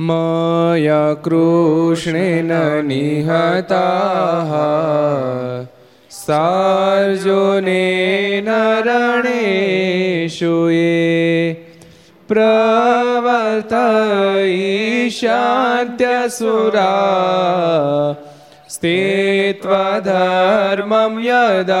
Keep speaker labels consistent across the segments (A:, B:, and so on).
A: मया कृष्णेन निहताः सार्जुनेन रणेषु ये प्रवर्तयिष्यन्त्यसुरा स्थित्वा धर्मं यदाक्षितौ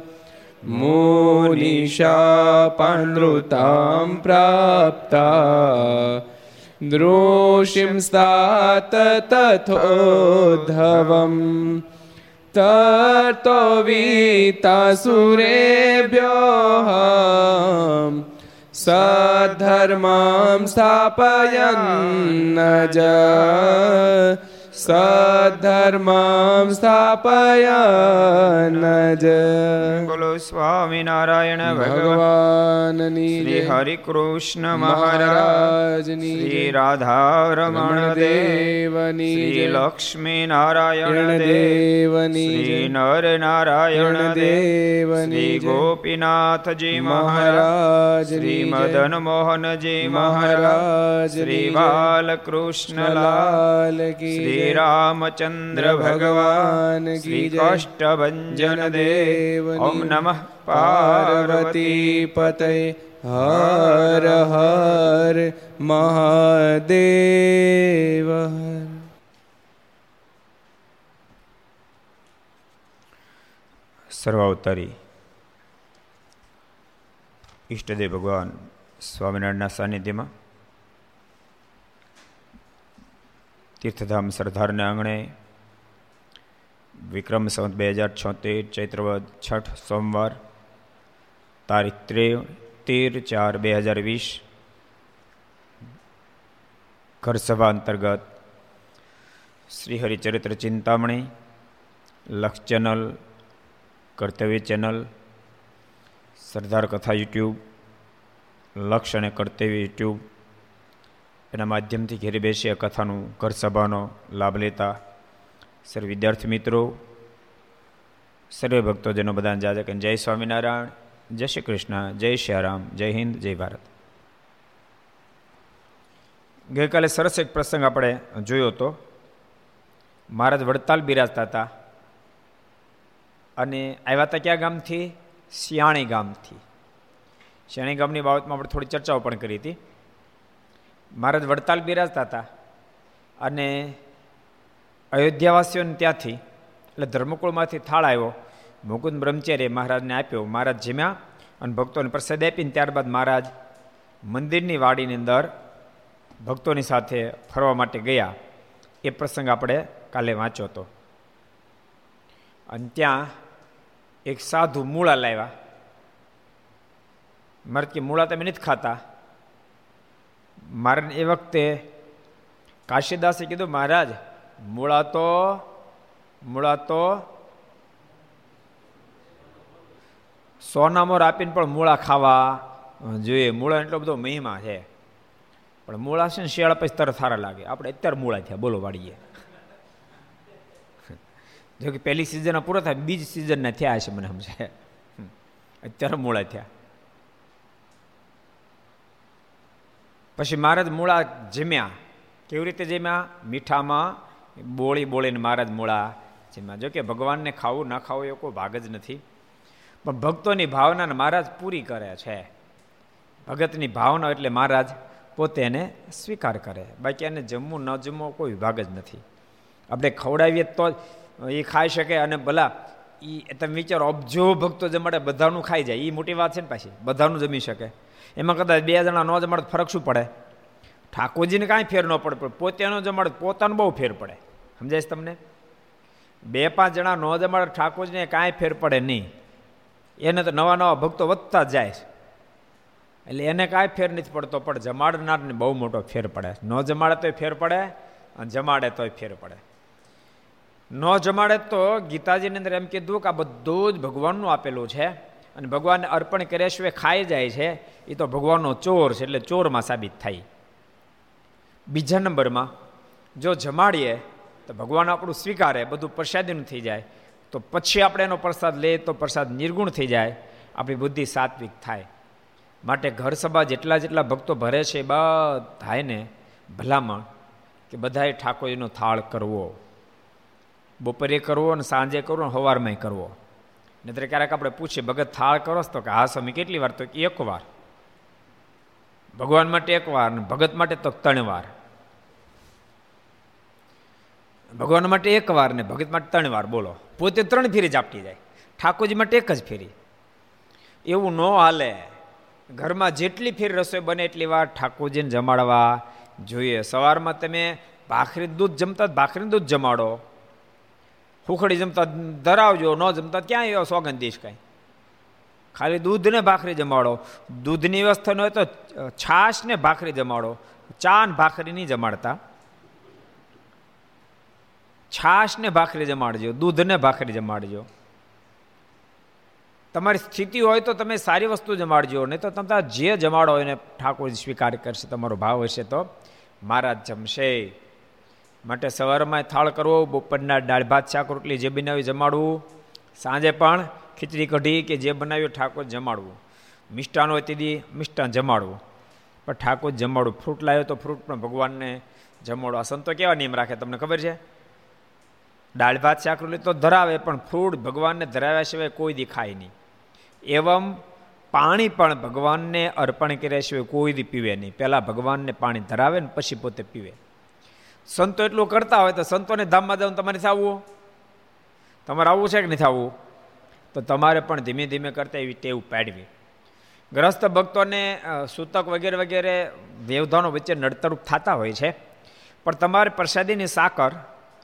A: मुनिशापानृतां प्राप्ता द्रोषिं स्तात तथोद्धवम् ततो वीतासुरेभ्योः सद्धर्मां स्थापयन् ज સધર્મમ સ્થાપયન જ
B: બોલો સ્વામિનારાયણ
A: ભગવાનની
B: શ્રી હરિ કૃષ્ણ મહારાજની શ્રી રાધારમણ દેવની શ્રી લક્ષ્મી નારાયણ દેવની શ્રી નર નારાયણ દેવની શ્રી ગોપીનાથજી મહારાજ શ્રી મદન મોહનજી મહારાજ શ્રી બાલકૃષ્ણલાલ કી શ્રી રામચંદ્ર ભગવાન શ્રી કાષ્ટભન દેવ ઓમ નમઃ પાર્વતી
A: પતય હર હર મહાદેવ
B: સર્વાવતારી ઈષ્ટદેવ ભગવાન સ્વામિનારાયણના સાનિધ્યમાં તીર્થધામ સરદારના આંગણે વિક્રમ સંવત બે હજાર છોતેર, ચૈત્રવદ છઠ, સોમવાર, તારીખ તેર ચાર બે હજાર વીસ, ઘરસભા અંતર્ગત શ્રી હરિચરિત્ર ચિંતામણી લક્ષ ચેનલ કર્તવ્ય ચેનલ, સરદાર કથા યુટ્યુબ, લક્ષ અને કર્તવ્ય યુટ્યુબ એના માધ્યમથી ઘેરી બેસી આ કથાનું ઘર સભાનો લાભ લેતા. સર્વ વિદ્યાર્થી મિત્રો, સર્વે ભક્તોજનો બધાને જાજે કે જય સ્વામિનારાયણ, જય શ્રી કૃષ્ણ, જય શ્યારામ જય હિન્દ, જય ભારત. ગઈકાલે સરસ એક પ્રસંગ આપણે જોયો હતો. મહારાજ વડતાલ બિરાજતા હતા અને આવ્યા હતા ક્યાં ગામથી? શિયાણી ગામથી. શિયાણી ગામની બાબતમાં આપણે થોડી ચર્ચાઓ પણ કરી હતી. મહારાજ વડતાલ બિરાજતા હતા. અને અયોધ્યાવાસીઓને ત્યાંથી, એટલે ધર્મકુળમાંથી થાળ આવ્યો, મુકુંદ બ્રહ્મચર્ય મહારાજને આપ્યો, મહારાજ જીમ્યા અને ભક્તોને પ્રસાદ આપીને ત્યારબાદ મહારાજ મંદિરની વાડીની અંદર ભક્તોની સાથે ફરવા માટે ગયા. એ પ્રસંગ આપણે કાલે વાંચ્યો હતો. અને ત્યાં એક સાધુ મૂળા લાવ્યા. મારે કે મૂળા તમે નથી ખાતા? મારે એ વખતે કાશીદાસે કીધું, મહારાજ મૂળા તો મૂળા તો સોનામોર આપીને પણ મૂળા ખાવા જોઈએ. મૂળા એટલો બધો મહિમા છે. પણ મૂળા છે ને, શિયાળા પછી તરત સારા લાગે. આપણે અત્યારે મૂળા થયા. બોલો વાળીએ જો કે પહેલી સિઝનના પૂરા થાય, બીજ સિઝનના થયા છે મને સમજે. અત્યારે મૂળા થયા. પછી મહારાજ મૂળા જમ્યા. કેવી રીતે જમ્યા? મીઠામાં બોળી બોળીને મહારાજ મૂળા જમ્યા. જો કે ભગવાનને ખાવું ના ખાવું એ કોઈ ભાગ જ નથી. પણ ભક્તોની ભાવનાને મહારાજ પૂરી કરે છે. ભગતની ભાવના એટલે મહારાજ પોતે એને સ્વીકાર કરે. બાકી એને જમવું ન જમવું કોઈ વિભાગ જ નથી. આપણે ખવડાવીએ તો એ ખાઈ શકે અને ભલા એ તમે વિચારો અબજો ભક્તો જમાડે બધાનું ખાઈ જાય. એ મોટી વાત છે ને પાછી. બધાનું જમી શકે. એમાં કદાચ બે જણા ન જમાડે ફરક શું પડે? ઠાકોરજીને કાંઈ ફેર ન પડે, પણ પોતેનો જમાડે પોતાનો બહુ ફેર પડે. સમજાય તમને? બે પાંચ જણા ન જમાડે ઠાકોરજીને કાંઈ ફેર પડે નહીં. એને તો નવા નવા ભક્તો વધતા જાય એટલે એને કાંઈ ફેર નથી પડતો, પણ જમાડનારને બહુ મોટો ફેર પડે ન જમાડે તોય ફેર પડે, અને જમાડે તોય ફેર પડે. ન જમાડે તો ગીતાજીની અંદર એમ કીધું કે આ બધું જ ભગવાનનું આપેલું છે, અને ભગવાનને અર્પણ કર્યા સિવાય ખાઈ જાય છે. એ તો ભગવાનનો ચોર છે, એટલે ચોરમાં સાબિત થાય. બીજા નંબરમાં જો જમાડીએ, તો ભગવાન આપણું સ્વીકારે, બધું પ્રસાદીનું થઈ જાય. તો પછી આપણે એનો પ્રસાદ લઈએ, તો પ્રસાદ નિર્ગુણ થઈ જાય. આપણી બુદ્ધિ સાત્વિક થાય. માટે ઘર સભા જેટલા જેટલા ભક્તો ભરે છે બધાને ભલામણ કે બધાએ ઠાકોરજીનો થાળ કરવો. બપોરે કરવો અને સાંજે કરવો અને સવારમાં કરવો. નહીતર ક્યારેક આપણે પૂછીએ, ભગત, થાળ કરો? તો કે, હા, સ્વામી, કેટલી વાર? તો એક વાર. ભગવાન માટે એક વાર ને ભગત માટે તો ત્રણ વાર. ભગવાન માટે એક વાર ને ભગત માટે ત્રણ વાર, બોલો. પોતે ત્રણ ફેરી ઝાપટી જાય. ઠાકોરજી માટે એક જ ફેરી. એવું ન હાલે. ઘરમાં જેટલી ફેર રસોઈ બને એટલી વાર ઠાકોરજીને જમાડવા જોઈએ. સવારમાં તમે ભાખરી દૂધ જમતા ભાખરી દૂધ જમાડો. હુખડી જમતા ધરાવજો, ન જમતા ક્યાં એવો સોગંદ દઈશ કાંઈ. ખાલી દૂધને ભાખરી જમાડો. દૂધની વ્યવસ્થા ન હોય તો છાશને ભાખરી જમાડો. ચાન ભાખરી નહીં જમાડતા. છાશને ભાખરી જમાડજો, દૂધને ભાખરી જમાડજો. તમારી સ્થિતિ હોય તો તમે સારી વસ્તુ જમાડજો, નહીં તો તમે જે જમાડો એને ઠાકોર સ્વીકાર કરશે, તમારો ભાવ હશે તો મહારાજ જમશે. માટે સવારમાં થાળ કરવો, બપોરના દાળ ભાત શાક રોટલી જે બનાવી જમાડવું. સાંજે પણ ખીચડી કઢી કે જે બનાવ્યું ઠાકોર જમાડવું. મિષ્ટાન હોય તેથી મિષ્ટાન જમાડવું. પણ ઠાકોર જમાડવું ફ્રૂટ લાવ્યો તો ફ્રૂટ પણ ભગવાનને જમાડો. આ સંતો કેવા નિયમ રાખે તમને ખબર છે? દાળ ભાત શાક રોટલી તો ધરાવે પણ ફ્રૂટ ભગવાનને ધરાવ્યા સિવાય કોઈ દેખાય નહીં. એવમ પાણી પણ ભગવાનને અર્પણ કર્યા સિવાય કોઈ દી પીવે નહીં. પહેલાં ભગવાનને પાણી ધરાવે ને પછી પોતે પીવે. સંતો એટલું કરતા હોય તો સંતોને ધામમાં જવાનું તમારે આવવું તમારે આવવું છે કે નથી આવવું તો તમારે પણ ધીમે ધીમે કરતા એવી ટેવ પાડવી. ગ્રસ્ત ભક્તોને સૂતક વગેરે વગેરે દેવધાનો વચ્ચે નડતરૂપ થતા હોય છે, પણ તમારે પ્રસાદીની સાકર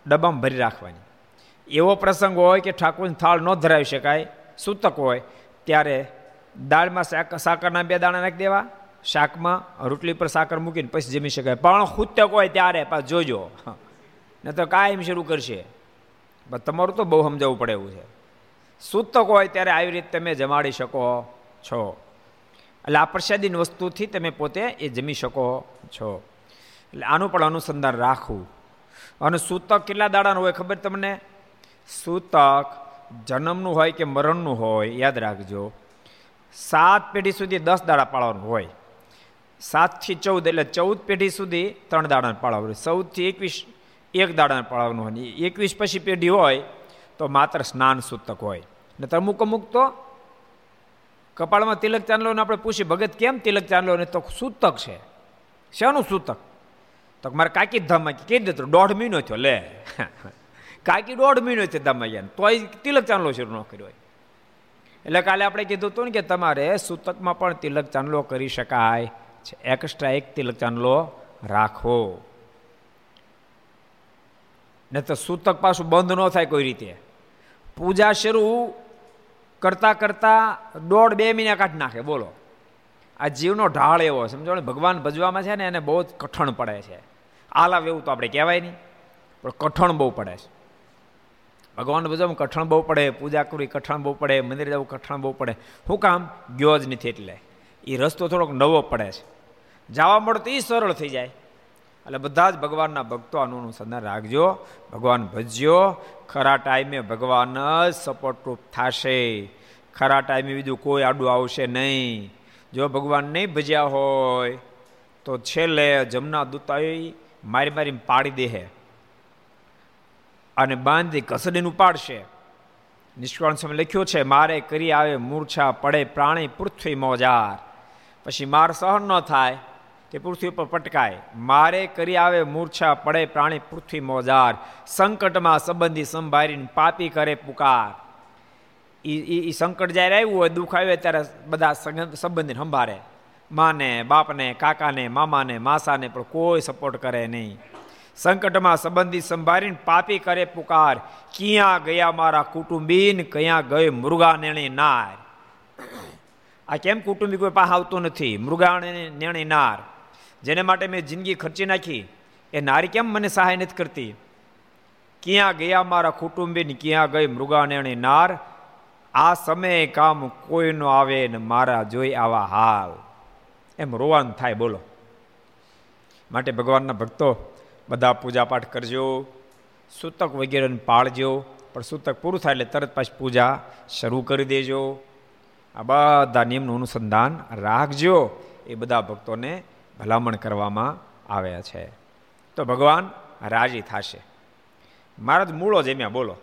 B: ડબ્બામાં ભરી રાખવાની. એવો પ્રસંગ હોય કે ઠાકોરની થાળ ન ધરાવી શકાય, સૂતક હોય, ત્યારે દાળમાં સાકરના બે દાણા નાખી દેવા, શાકમાં રોટલી પર સાકર મૂકીને પછી જમી શકાય. પણ સૂતક હોય ત્યારે પાછ જોજો. ન તો કાયમ શરૂ કરશે. તમારું તો બહુ સમજાવવું પડે એવું છે. સૂતક હોય ત્યારે આવી રીતે તમે જમાડી શકો છો. એટલે આ પ્રસાદીન વસ્તુથી તમે પોતે એ જમી શકો છો. એટલે આનું પણ અનુસંધાન રાખવું. અને સૂતક કેટલા દાડાનું હોય ખબર તમને? સૂતક જન્મનું હોય કે મરણનું હોય, યાદ રાખજો. સાત પેઢી સુધી દસ દાડા પાળવાનું હોય. સાતથી ચૌદ, એટલે ચૌદ પેઢી સુધી ત્રણ દાડાને પાળવાનું ચૌદથી એકવીસ, એક દાડાને પાળવાનું હોય. એકવીસ પછી પેઢી હોય તો માત્ર સ્નાન સૂતક હોય. ને અમુક અમુક તો કપાળમાં તિલક ચાંદલોને આપણે પૂછી ભગત, કેમ તિલક ચાંદલો ને તો સૂતક છે. શેનું સૂતક? તો મારે કાકી ધામમાં કહી દે દોઢ મહિનો થયો, લે. કાકી દોઢ મહિનો છે ગયા તોય તિલક ચાંદલો શરૂ ન કર્યો હોય. એટલે કાલે આપણે કીધું હતું ને કે તમારે સૂતકમાં પણ તિલક ચાંદલો કરી શકાય છે. એક્સ્ટ્રા એક તિલક ચાંદલો રાખો. ને તો સૂતક પાછું બંધ ન થાય કોઈ રીતે. પૂજા શરૂ કરતા કરતા દોઢ બે મહિના કાઢી નાખે, બોલો. આ જીવનો ઢાળ એવો સમજો ને? ભગવાન ભજવામાં છે ને, એને બહુ જ કઠણ પડે છે. આલાવ એવું તો આપણે કહેવાય નહીં, પણ કઠણ બહુ પડે છે. ભગવાન ભજવામાં કઠણ બહુ પડે, પૂજા કરવી કઠણ બહુ પડે, મંદિર જવું કઠણ બહુ પડે. શું કામ ગયો જ નથી એટલે. એ રસ્તો થોડોક નવો પડે છે. જવા મળે તો એ સરળ થઈ જાય. એટલે બધા જ ભગવાનના ભક્તો આનું અનુસંધાન રાખજો, ભગવાન ભજ્યો. ખરા ટાઈમે ભગવાન જ સપોર્ટરૂપ થશે. ખરા ટાઈમે બીજું કોઈ આડું આવશે નહીં. જો ભગવાન નહીં ભજ્યા હોય, તો છેલ્લે જમના દૂતા મારી મારી પાડી દેહે અને બાંધી ઘસડીને ઉપાડશે. નિષ્કાળ સમય લખ્યું છે, મારે કરી આવે મૂર્છા, પડે પ્રાણી, પૃથ્વી, મોજાર. પછી માર સહન ન થાય તે પૃથ્વી પર પટકાય. મારે કરી આવે મૂર્છા, પડે પ્રાણી પૃથ્વી મોજાર. સંકટમાં સંબંધી સંભાળીને પાપી કરે પુકાર. એ સંકટ જ્યારે આવ્યું હોય, દુઃખ આવ્યું ત્યારે બધા સંબંધીને સંભાળે. માને, બાપને, કાકાને, મામાને, માસાને પણ કોઈ સપોર્ટ કરે નહીં. સંકટમાં સંબંધી સંભાળીને પાપી કરે પુકાર. ક્યાં ગયા મારા કુટુંબીન, ક્યાં ગયો મૃગા નેણી નાર? આ કેમ કુટુંબી કોઈ પાસે આવતું નથી? મૃગાણી નેણી નાર. જેને માટે મેં જિંદગી ખર્ચી નાખી, એ નારી કેમ મને સહાય નથી કરતી? ક્યાં ગયા મારા કુટુંબીને, ક્યાં ગઈ મૃગાનેણી નાર? આ સમયે કામ કોઈ નો આવે ને મારા જોઈ આવા હાલ એમ રોવાનું થાય, બોલો. માટે ભગવાનના ભક્તો, બધા પૂજાપાઠ કરજો, સૂતક વગેરેને પાળજો, પણ સૂતક પૂરું થાય એટલે તરત પાછી પૂજા શરૂ કરી દેજો. આ બધા નિયમનું અનુસંધાન રાખજો. એ બધા ભક્તોને ભલામણ કરવામાં આવ્યા છે. તો ભગવાન રાજી થશે. મહારાજ મૂળો જમ્યા, બોલો.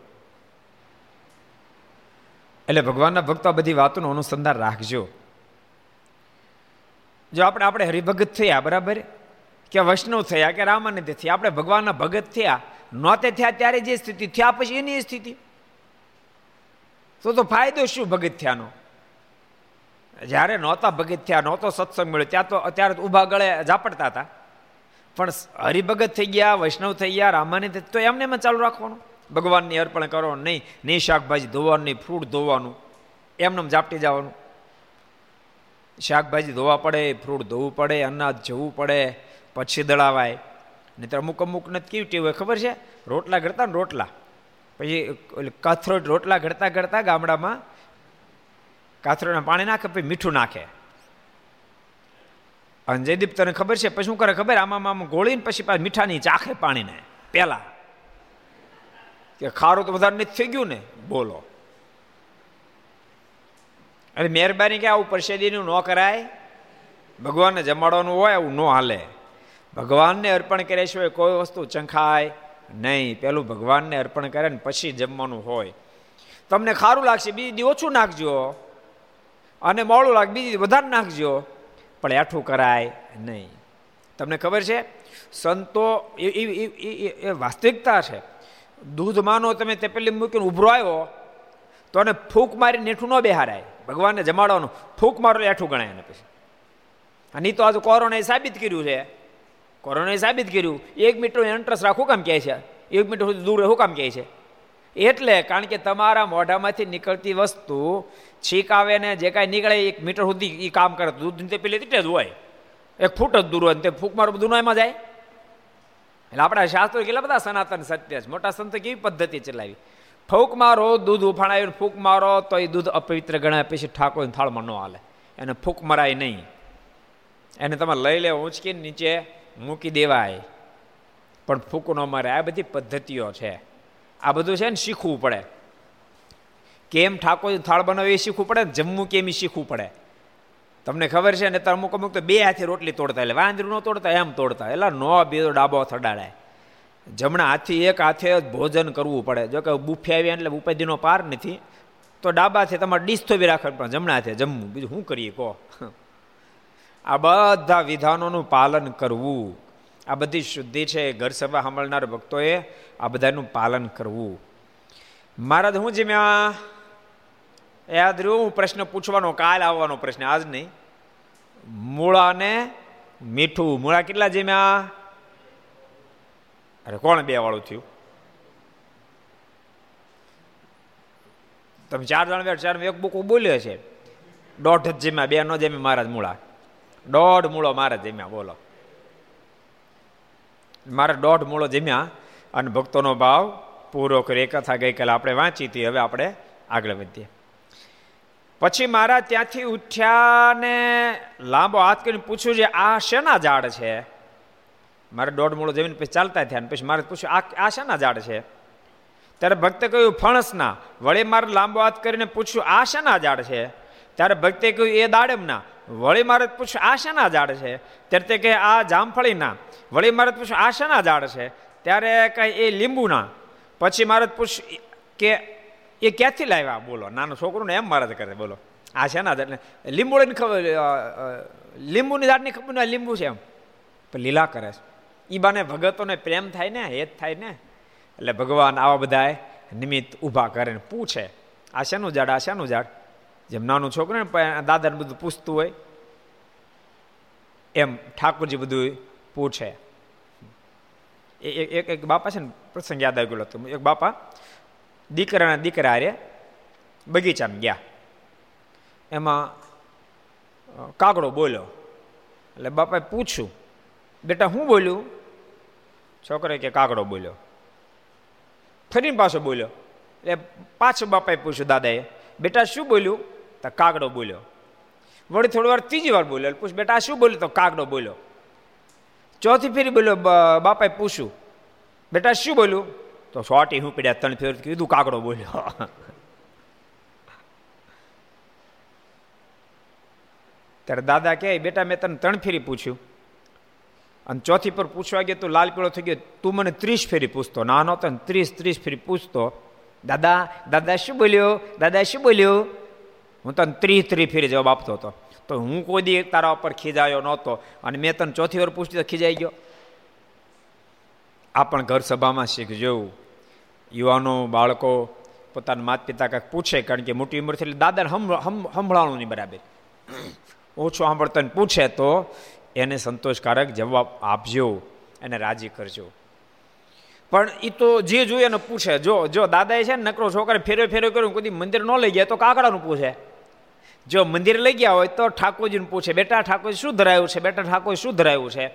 B: એટલે ભગવાનના ભક્તો બધી વાતોનું અનુસંધાન રાખજો. જો આપણે આપણે હરિભગત થયા, બરાબર? કે વૈષ્ણવ થયા, કે રામાનંદ થયા, આપણે ભગવાનના ભગત થયા, નોતે થયા, ત્યારે જે સ્થિતિ, થયા પછી એની સ્થિતિ. તો તો ફાયદો શું ભગત થયાનો? જ્યારે નહોતા ભગત થયા, નહોતો સત્સંગ મળ્યો, ત્યાં તો અત્યારે ઊભા ગળે ઝાપડતા હતા. પણ હરિભગત થઈ ગયા, વૈષ્ણવ થઈ ગયા રામાની તો એમને એમ ચાલુ રાખવાનું. ભગવાનની અર્પણ કરો નહીં નહીં શાકભાજી ધોવાનું, નહીં ફ્રૂટ ધોવાનું, એમને ઝાપટી જવાનું. શાકભાજી ધોવા પડે, ફ્રૂટ ધોવું પડે, અનાજ જવું પડે, પછી દળાવાય. નહીં તો અમુક અમુક નથી કેવી ટેવ હોય, ખબર છે? રોટલા ઘડતા ને રોટલા. પછી કથરોટ રોટલા ઘડતા ઘડતા ગામડામાં કાથરોના પાણી નાખે, પછી મીઠું નાખે. અને જયદીપ તને ખબર છે? પછી શું કરે ખબર? આમાં આમ ગોળીને પછી પાછું મીઠાની ચાખે પાણીને. પહેલાં. કે ખારું તો વધારે નથી થઈ ગયું ને? બોલો. અને મહેરબાની કે આવું પરસેદીનું ન કરાય? ભગવાનને જમાડવાનું હોય આવું ન હાલે. ભગવાનને અર્પણ કર્યા સિવાય કોઈ વસ્તુ ચંખાય નહીં. પેલું ભગવાનને અર્પણ કરે ને પછી જમવાનું હોય. તમને ખારું લાગશે, બીજી ઓછું નાખજો. અને મોડું લાગે, બીજી વધારે નાખજો. પણ એઠું કરાય નહીં. તમને ખબર છે? સંતો એ વાસ્તવિકતા છે. દૂધ માનો તમે તે પેલી મૂકીને ઉભરો આવ્યો, તો એને ફૂંક મારી નેઠું ન બેહારાય. ભગવાનને જમાડવાનું, ફૂંક મારો એઠું ગણાય એને પછી. અને તો આજે કોરોનાએ સાબિત કર્યું છે. કોરોનાએ સાબિત કર્યું. એક મીટર એન્ટ્રસ રાખવું કામ કહે છે? એક મીટર સુધી દૂર રહેવું કામ કહે છે? એટલે કારણ કે તમારા મોઢામાંથી નીકળતી વસ્તુ છીક આવે ને જે કાંઈ નીકળે એક મીટર સુધી એ કામ કરે. દૂધ તે પેલી રીતે જ હોય. એક ફૂટ જ દૂર હોય તે ફૂંક મારું બધું એમાં જાય. એટલે આપણા શાસ્ત્રો કેટલા બધા સનાતન સત્ય છે. મોટા સંતો કેવી પદ્ધતિ ચલાવી? ફૂંક મારો, દૂધ ઉફાણાવી ફૂક મારો, તો એ દૂધ અપવિત્ર ગણાય, પછી ઠાકોર થાળમાં ન હાલે. એને ફૂક મરાય નહીં. એને તમે લઈ લે ઊંચકીને નીચે મૂકી દેવાય. પણ ફૂક ન મરે આ બધી પદ્ધતિઓ છે. આ બધું છે ને શીખવું પડે. કેમ ઠાકોર થાળ બનાવે એ શીખવું પડે જમવું કેમ એ શીખવું પડે. તમને ખબર છે ને તો અમુક અમુક તો બે હાથે રોટલી તોડતા એટલે વાંદરું ન તોડતા, એમ તોડતા. એટલે નો બે ડાબો થડાડાય જમણા હાથથી એક હાથે ભોજન કરવું પડે. જો કે બુફે આવ્યા એટલે ઉપાધિનો પાર નથી. તો ડાબાથી તમારે ડીશ થોભી રાખે પણ જમણા હાથે જમવું. બીજું શું કરીએ કહો? આ બધા વિધાનોનું પાલન કરવું. આ બધી શુદ્ધિ છે ઘર સભા સાંભળનાર ભક્તોએ આ બધાનું પાલન કરવું. મહારાજ, હું જેમ્યા યાદ રહ્યું, હું પ્રશ્ન પૂછવાનો, કાલ આવવાનો પ્રશ્ન, આજ નહીં. મૂળાને મીઠું, મૂળા કેટલા જેમ્યા અરે, કોણ બે વાળું થયું? તમે ચાર જણ બે ચાર એક બુક બોલ્યો છે. દોઢ જ જેમ્યા બે નો જેમ્યા મહારાજ મૂળા. દોઢ મૂળો મહારાજ જેમ્યા બોલો. મારે દોઢ મૂળો જમ્યા અને ભક્તોનો ભાવ પૂરો કરી કથા ગઈકાલે આપણે વાંચી હતી. હવે આપણે આગળ વધીએ. પછી મારા ત્યાંથી ઉઠ્યા ને લાંબો હાથ કરીને પૂછ્યું છે, આ શેના ઝાડ છે? મારે દોઢ મૂળો જમીન પછી ચાલતા થયા પછી મારે પૂછ્યું, આ આ શેના ઝાડ છે? ત્યારે ભક્તે કહ્યું, ફણસના. વળી મારે લાંબો હાથ કરીને પૂછ્યું, આ શેના ઝાડ છે? ત્યારે ભક્તે કહ્યું, એ દાડમના. વળી મારે પૂછ્યું, આ શાના ઝાડ છે? ત્યારે તે કહે, આ જામફળીના. વળી મારે પૂછ્યું, આ શાના ઝાડ છે? ત્યારે કહે, એ લીંબુના. પછી મારે પૂછ કે, એ ક્યાંથી લાવ્યા? બોલો, નાનો છોકરોને એમ મારે કરે બોલો. આ શેના ઝાડ લીંબુડીની ખબર લીંબુની ઝાડની ખબર ને લીંબુ છે એમ. પણ લીલા કરે છે. એ બાને ભગતોને પ્રેમ થાય ને, હેત થાય ને. એટલે ભગવાન આવા બધાએ નિમિત્ત ઊભા કરે ને પૂછે, આ શેનું ઝાડ, આ શેનું ઝાડ. જેમ નાનું છોકરું ને દાદાને બધું પૂછતું હોય, એમ ઠાકોરજી બધું પૂછે. એક એક બાપા છે ને, પ્રસંગ યાદ આવી ગયો હતો. એક બાપા દીકરાના દીકરા હારે બગીચામાં ગયા. એમાં કાગડો બોલ્યો. એટલે બાપાએ પૂછ્યું, બેટા, હું બોલ્યું? છોકરે કે, કાગડો બોલ્યો. ફરીને પાછો બોલ્યો. એટલે પાછો બાપાએ પૂછ્યું દાદાએ, બેટા, શું બોલ્યું? તો કાગડો બોલ્યો. વળી થોડી વાર ત્રીજી વાર બોલ્યો પૂછ બેટા શું બોલ્યો તો કાગડો બોલ્યો. ચોથી ફેરી બોલ્યો બાપાએ પૂછ્યું, બેટા શું બોલ્યું? તો સોટી હું પડ્યા ત્રણ ફેર કીધું, કાગડો બોલ્યો. ત્યારે દાદા કહે, બેટા, મેં તને ત્રણ ફેરી પૂછ્યું. અને ચોથી પર પૂછવા ગયો, તો લાલ પીળો થઈ ગયો, તું મને ત્રીસ ફેરી પૂછતો. નાનો તો ત્રીસ ત્રીસ ફેરી પૂછતો. દાદા દાદા શું બોલ્યો? દાદા શું બોલ્યો? હું તને ત્રીસ ત્રી ફેરી જવાબ આપતો હતો. તો હું કોઈ દી તારા ઉપર ખીજાયો નહોતો અને મેં તને ચોથી વાર પૂછતી તો ખીજાઈ ગયો. આ પણ ઘર સભામાં શીખજો. યુવાનો, બાળકો પોતાના માતા પિતા કાંઈક પૂછે કારણ કે મોટી ઉંમર એટલે દાદાને સંભળાણું નહીં બરાબર. ઓછું સાંભળતાને પૂછે તો એને સંતોષકારક જવાબ આપજો એને રાજી કરજો. પણ એ તો જે જોઈએ એને પૂછે. જો જો દાદાએ છે ને નકરો છોકરા ફેરો ફેરો કર્યો કોઈ મંદિર ન લઈ ગયા તો કાકડાનું પૂછે. જો મંદિર લઈ ગયા હોય તો ઠાકોરજીને પૂછે, બેટા, ઠાકોરજી શું ધરાયું છે? બેટા ઠાકોર શું ધરાયું છે?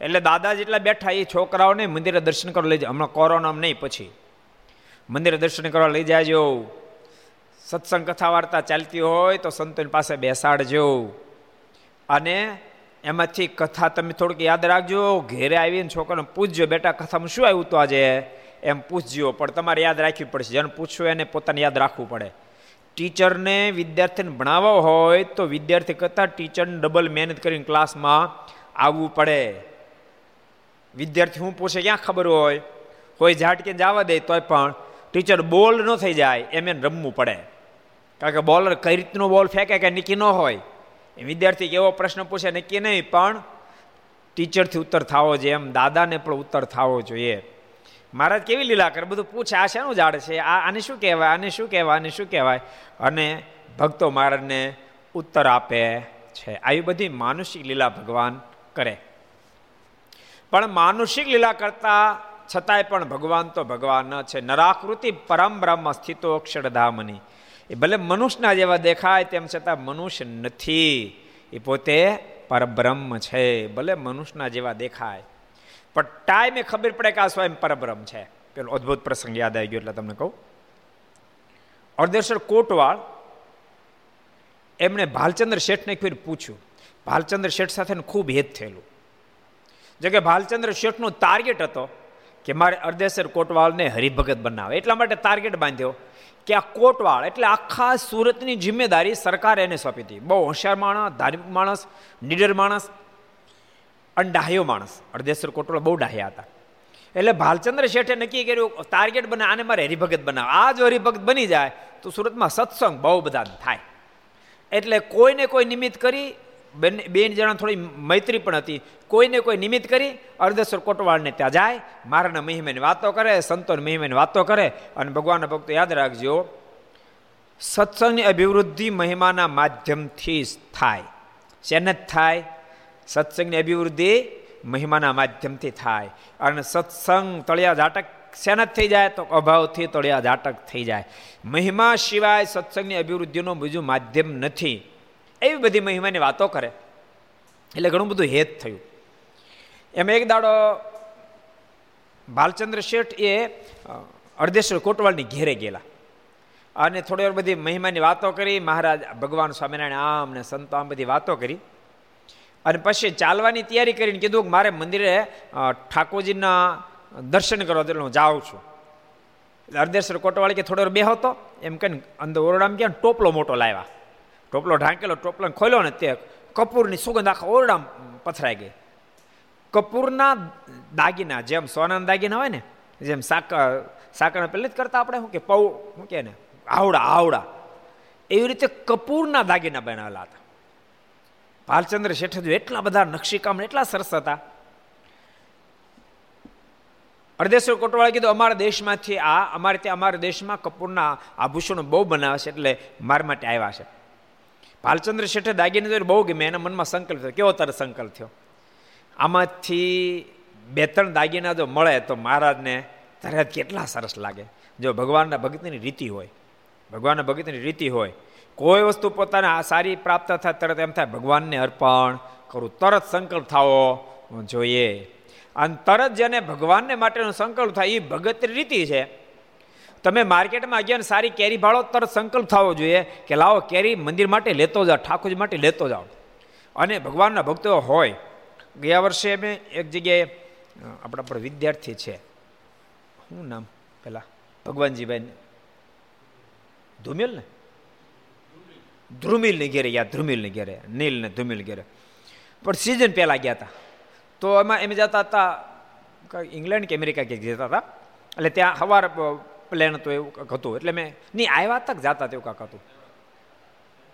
B: એટલે દાદા જેટલા બેઠા એ છોકરાઓને મંદિરે દર્શન કરવા લઈ જાય. હમણાં કોરોનામાં નહીં, પછી. મંદિરે દર્શન કરવા લઈ જાજો. સત્સંગ કથા વાર્તા ચાલતી હોય તો સંતોની પાસે બેસાડજો. અને એમાંથી કથા તમે થોડીક યાદ રાખજો. ઘેરે આવીને છોકરાને પૂછજો, બેટા, કથામાં શું આવ્યું તો આજે? એમ પૂછજો, પણ તમારે યાદ રાખવી પડશે. જેને પૂછવું એને પોતાને યાદ રાખવું પડે. ટીચરને વિદ્યાર્થીને ભણાવવો હોય તો વિદ્યાર્થી કરતાં ટીચરને ડબલ મહેનત કરીને ક્લાસમાં આવવું પડે. વિદ્યાર્થી હું પૂછે, ક્યાં ખબર હોય? કોઈ ઝાટકે જવા દે તોય પણ ટીચર બોલ ન થઈ જાય, એમ એને રમવું પડે. કારણ કે બોલર કઈ રીતનો બોલ ફેંકે કે નિકી ન હોય? એ વિદ્યાર્થી એવો પ્રશ્ન પૂછે નક્કી નહીં, પણ ટીચરથી ઉત્તર થવો જોઈએ. એમ દાદાને પણ ઉત્તર થવો જોઈએ. મહારાજ કેવી લીલા કરે? બધું પૂછે, આ શેનું ઝાડ છે? આ આને શું કહેવાય? આને શું કહેવાય? આને શું કહેવાય? અને ભક્તો મહારાજને ઉત્તર આપે છે. આવી બધી માનુષિક લીલા ભગવાન કરે. પણ માનુષિક લીલા કરતા છતાંય પણ ભગવાન તો ભગવાન છે. નરાકૃતિ પરમ બ્રહ્મ સ્થિતો અક્ષરધામની. એ ભલે મનુષ્યના જેવા દેખાય, તેમ છતાં મનુષ્ય નથી. એ પોતે પરબ્રહ્મ છે. ભલે મનુષ્યના જેવા દેખાય પણ ટાઈમે ખબર પડે કે આ સ્વયં પરબ્રહ્મ છે. પેલો અદભુત પ્રસંગ યાદ આવી ગયો એટલે તમને કહું. અર્ધેશ્વર કોટવાળ એમણે ભાલચંદ્ર શેઠને ફેર પૂછ્યું. ભાલચંદ્ર શેઠ સાથે ખૂબ હેત થયેલું. જો કે ભાલચંદ્ર શેઠનો ટાર્ગેટ હતો કે મારે અર્ધેશ્વર કોટવાળને હરિભગત બનાવે એટલા માટે ટાર્ગેટ બાંધ્યો કે આ કોટવાળ એટલે આખા સુરતની જિમ્મેદારી સરકારે એને સોંપી હતી. બહુ હોશિયાર માણસ, ધાર્મિક માણસ, નીડર માણસ અને ડાહ્યો માણસ. અડધેસર કોટોળા બહુ ડાહ્યા હતા. એટલે ભાલચંદ્ર શેઠે નક્કી કર્યું ટાર્ગેટ બને, આને મારે હરિભગત બનાવે. આ જો હરિભગત બની જાય, તો સુરતમાં સત્સંગ બહુ બધા થાય. એટલે કોઈને કોઈ નિમિત્ત કરી, બંને, બેન જણા થોડી મૈત્રી પણ હતી. કોઈને કોઈ નિમિત્ત કરી અર્ધેશ્વર કોટવાળને ત્યાં જાય, મારાના મહિમાની વાતો કરે, સંતોને મહિમાની વાતો કરે, અને ભગવાનના ભક્તો યાદ રાખજો, સત્સંગની અભિવૃદ્ધિ મહિમાના માધ્યમથી જ થાય. શેને જ થાય? સત્સંગની અભિવૃદ્ધિ મહિમાના માધ્યમથી થાય. અને સત્સંગ તળિયા ઝાટક શેના થઈ જાય તો અભાવથી તળિયા ઝાટક થઈ જાય. મહિમા સિવાય સત્સંગની અભિવૃદ્ધિનું બીજું માધ્યમ નથી. એવી બધી મહિમાની વાતો કરે. એટલે ઘણું બધું હેત થયું. એમ એક દાડો ભાલચંદ્ર શેઠ એ અર્ધેશ્વર કોટવાલની ઘેરે ગયેલા. અને થોડી વાર બધી મહિમાની વાતો કરી. મહારાજ ભગવાન સ્વામિનારાયણ આમ ને સંતો આમ બધી વાતો કરી. અને પછી ચાલવાની તૈયારી કરીને કીધું કે મારે મંદિરે ઠાકોરજીના દર્શન કરવા એટલે હું જાઉં છું. અર્ધેશ્વર કોટવાળી કે થોડો વાર બેહો તો એમ કહીને અંદર ઓરડામાં ગયા ટોપલો મોટો લાવ્યા. ટોપલો ઢાંકેલો, ટોપલો ખોલ્યો ને તે કપૂરની સુગંધ આખા ઓરડા પથરાઈ ગઈ. કપૂરના દાગીના, જેમ સોનાના દાગીના હોય ને, જેમ સાકર સાકરના પહેલે જ કરતા આપણે શું કે, પૌ, શું કે ને આવડા આવડા એવી રીતે કપૂરના દાગીના બનાવેલા હતા. ભાલચંદ્ર શેઠ એટલા બધા નકશીકામ એટલા સરસ હતા. અર્ધેશ્વર કોટવાળા કીધું, અમારા દેશમાંથી આ, અમારે ત્યાં, અમારા દેશમાં કપૂરના આભૂષણો બહુ બનાવે છે એટલે મારા માટે આવ્યા છે. ભાલચંદ્ર શેઠે દાગીને જોઈને બહુ ગમે. એના મનમાં સંકલ્પ થયો, કેવો તારે સંકલ્પ થયો? આમાંથી બે ત્રણ દાગીના જો મળે તો મહારાજને તરત કેટલા સરસ લાગે. જો ભગવાનના ભક્તિની રીતિ હોય, ભગવાનના ભક્તિની રીતિ હોય કોઈ વસ્તુ પોતાને સારી પ્રાપ્ત થાય, તરત એમ થાય, ભગવાનને અર્પણ કરું, તરત સંકલ્પ થવો જોઈએ. અને તરત જેને ભગવાનને માટેનો સંકલ્પ થાય એ ભગતની રીતિ છે. તમે માર્કેટમાં ગયા સારી કેરી ભાળો, તરત સંકલ્પ થવો જોઈએ કે લાવો કેરી મંદિર માટે લેતો જાઓ, ઠાકોરજી માટે લેતો જાઓ. અને ભગવાનના ભક્તો હોય. ગયા વર્ષે અમે એક જગ્યાએ, આપણા પર વિદ્યાર્થી છે. શું નામ પેલા? ભગવાનજીભાઈ. ધુમેલ ને ધ્રુમિલ ને ઘેરે ગયા ધ્રુમિલ ને ઘેરે, નીલ ને ધ્રુમિલ ઘેરે. પણ સિઝન પહેલાં ગયા હતા તો એમાં એમ જતા હતા ઇંગ્લેન્ડ કે અમેરિકા ક્યાંક જતા હતા એટલે ત્યાં સવાર પ્લેન હતું એવું કંઈક હતું. એટલે મેં, નહીં, આવ્યા તક જતા તેવું કાંક હતું.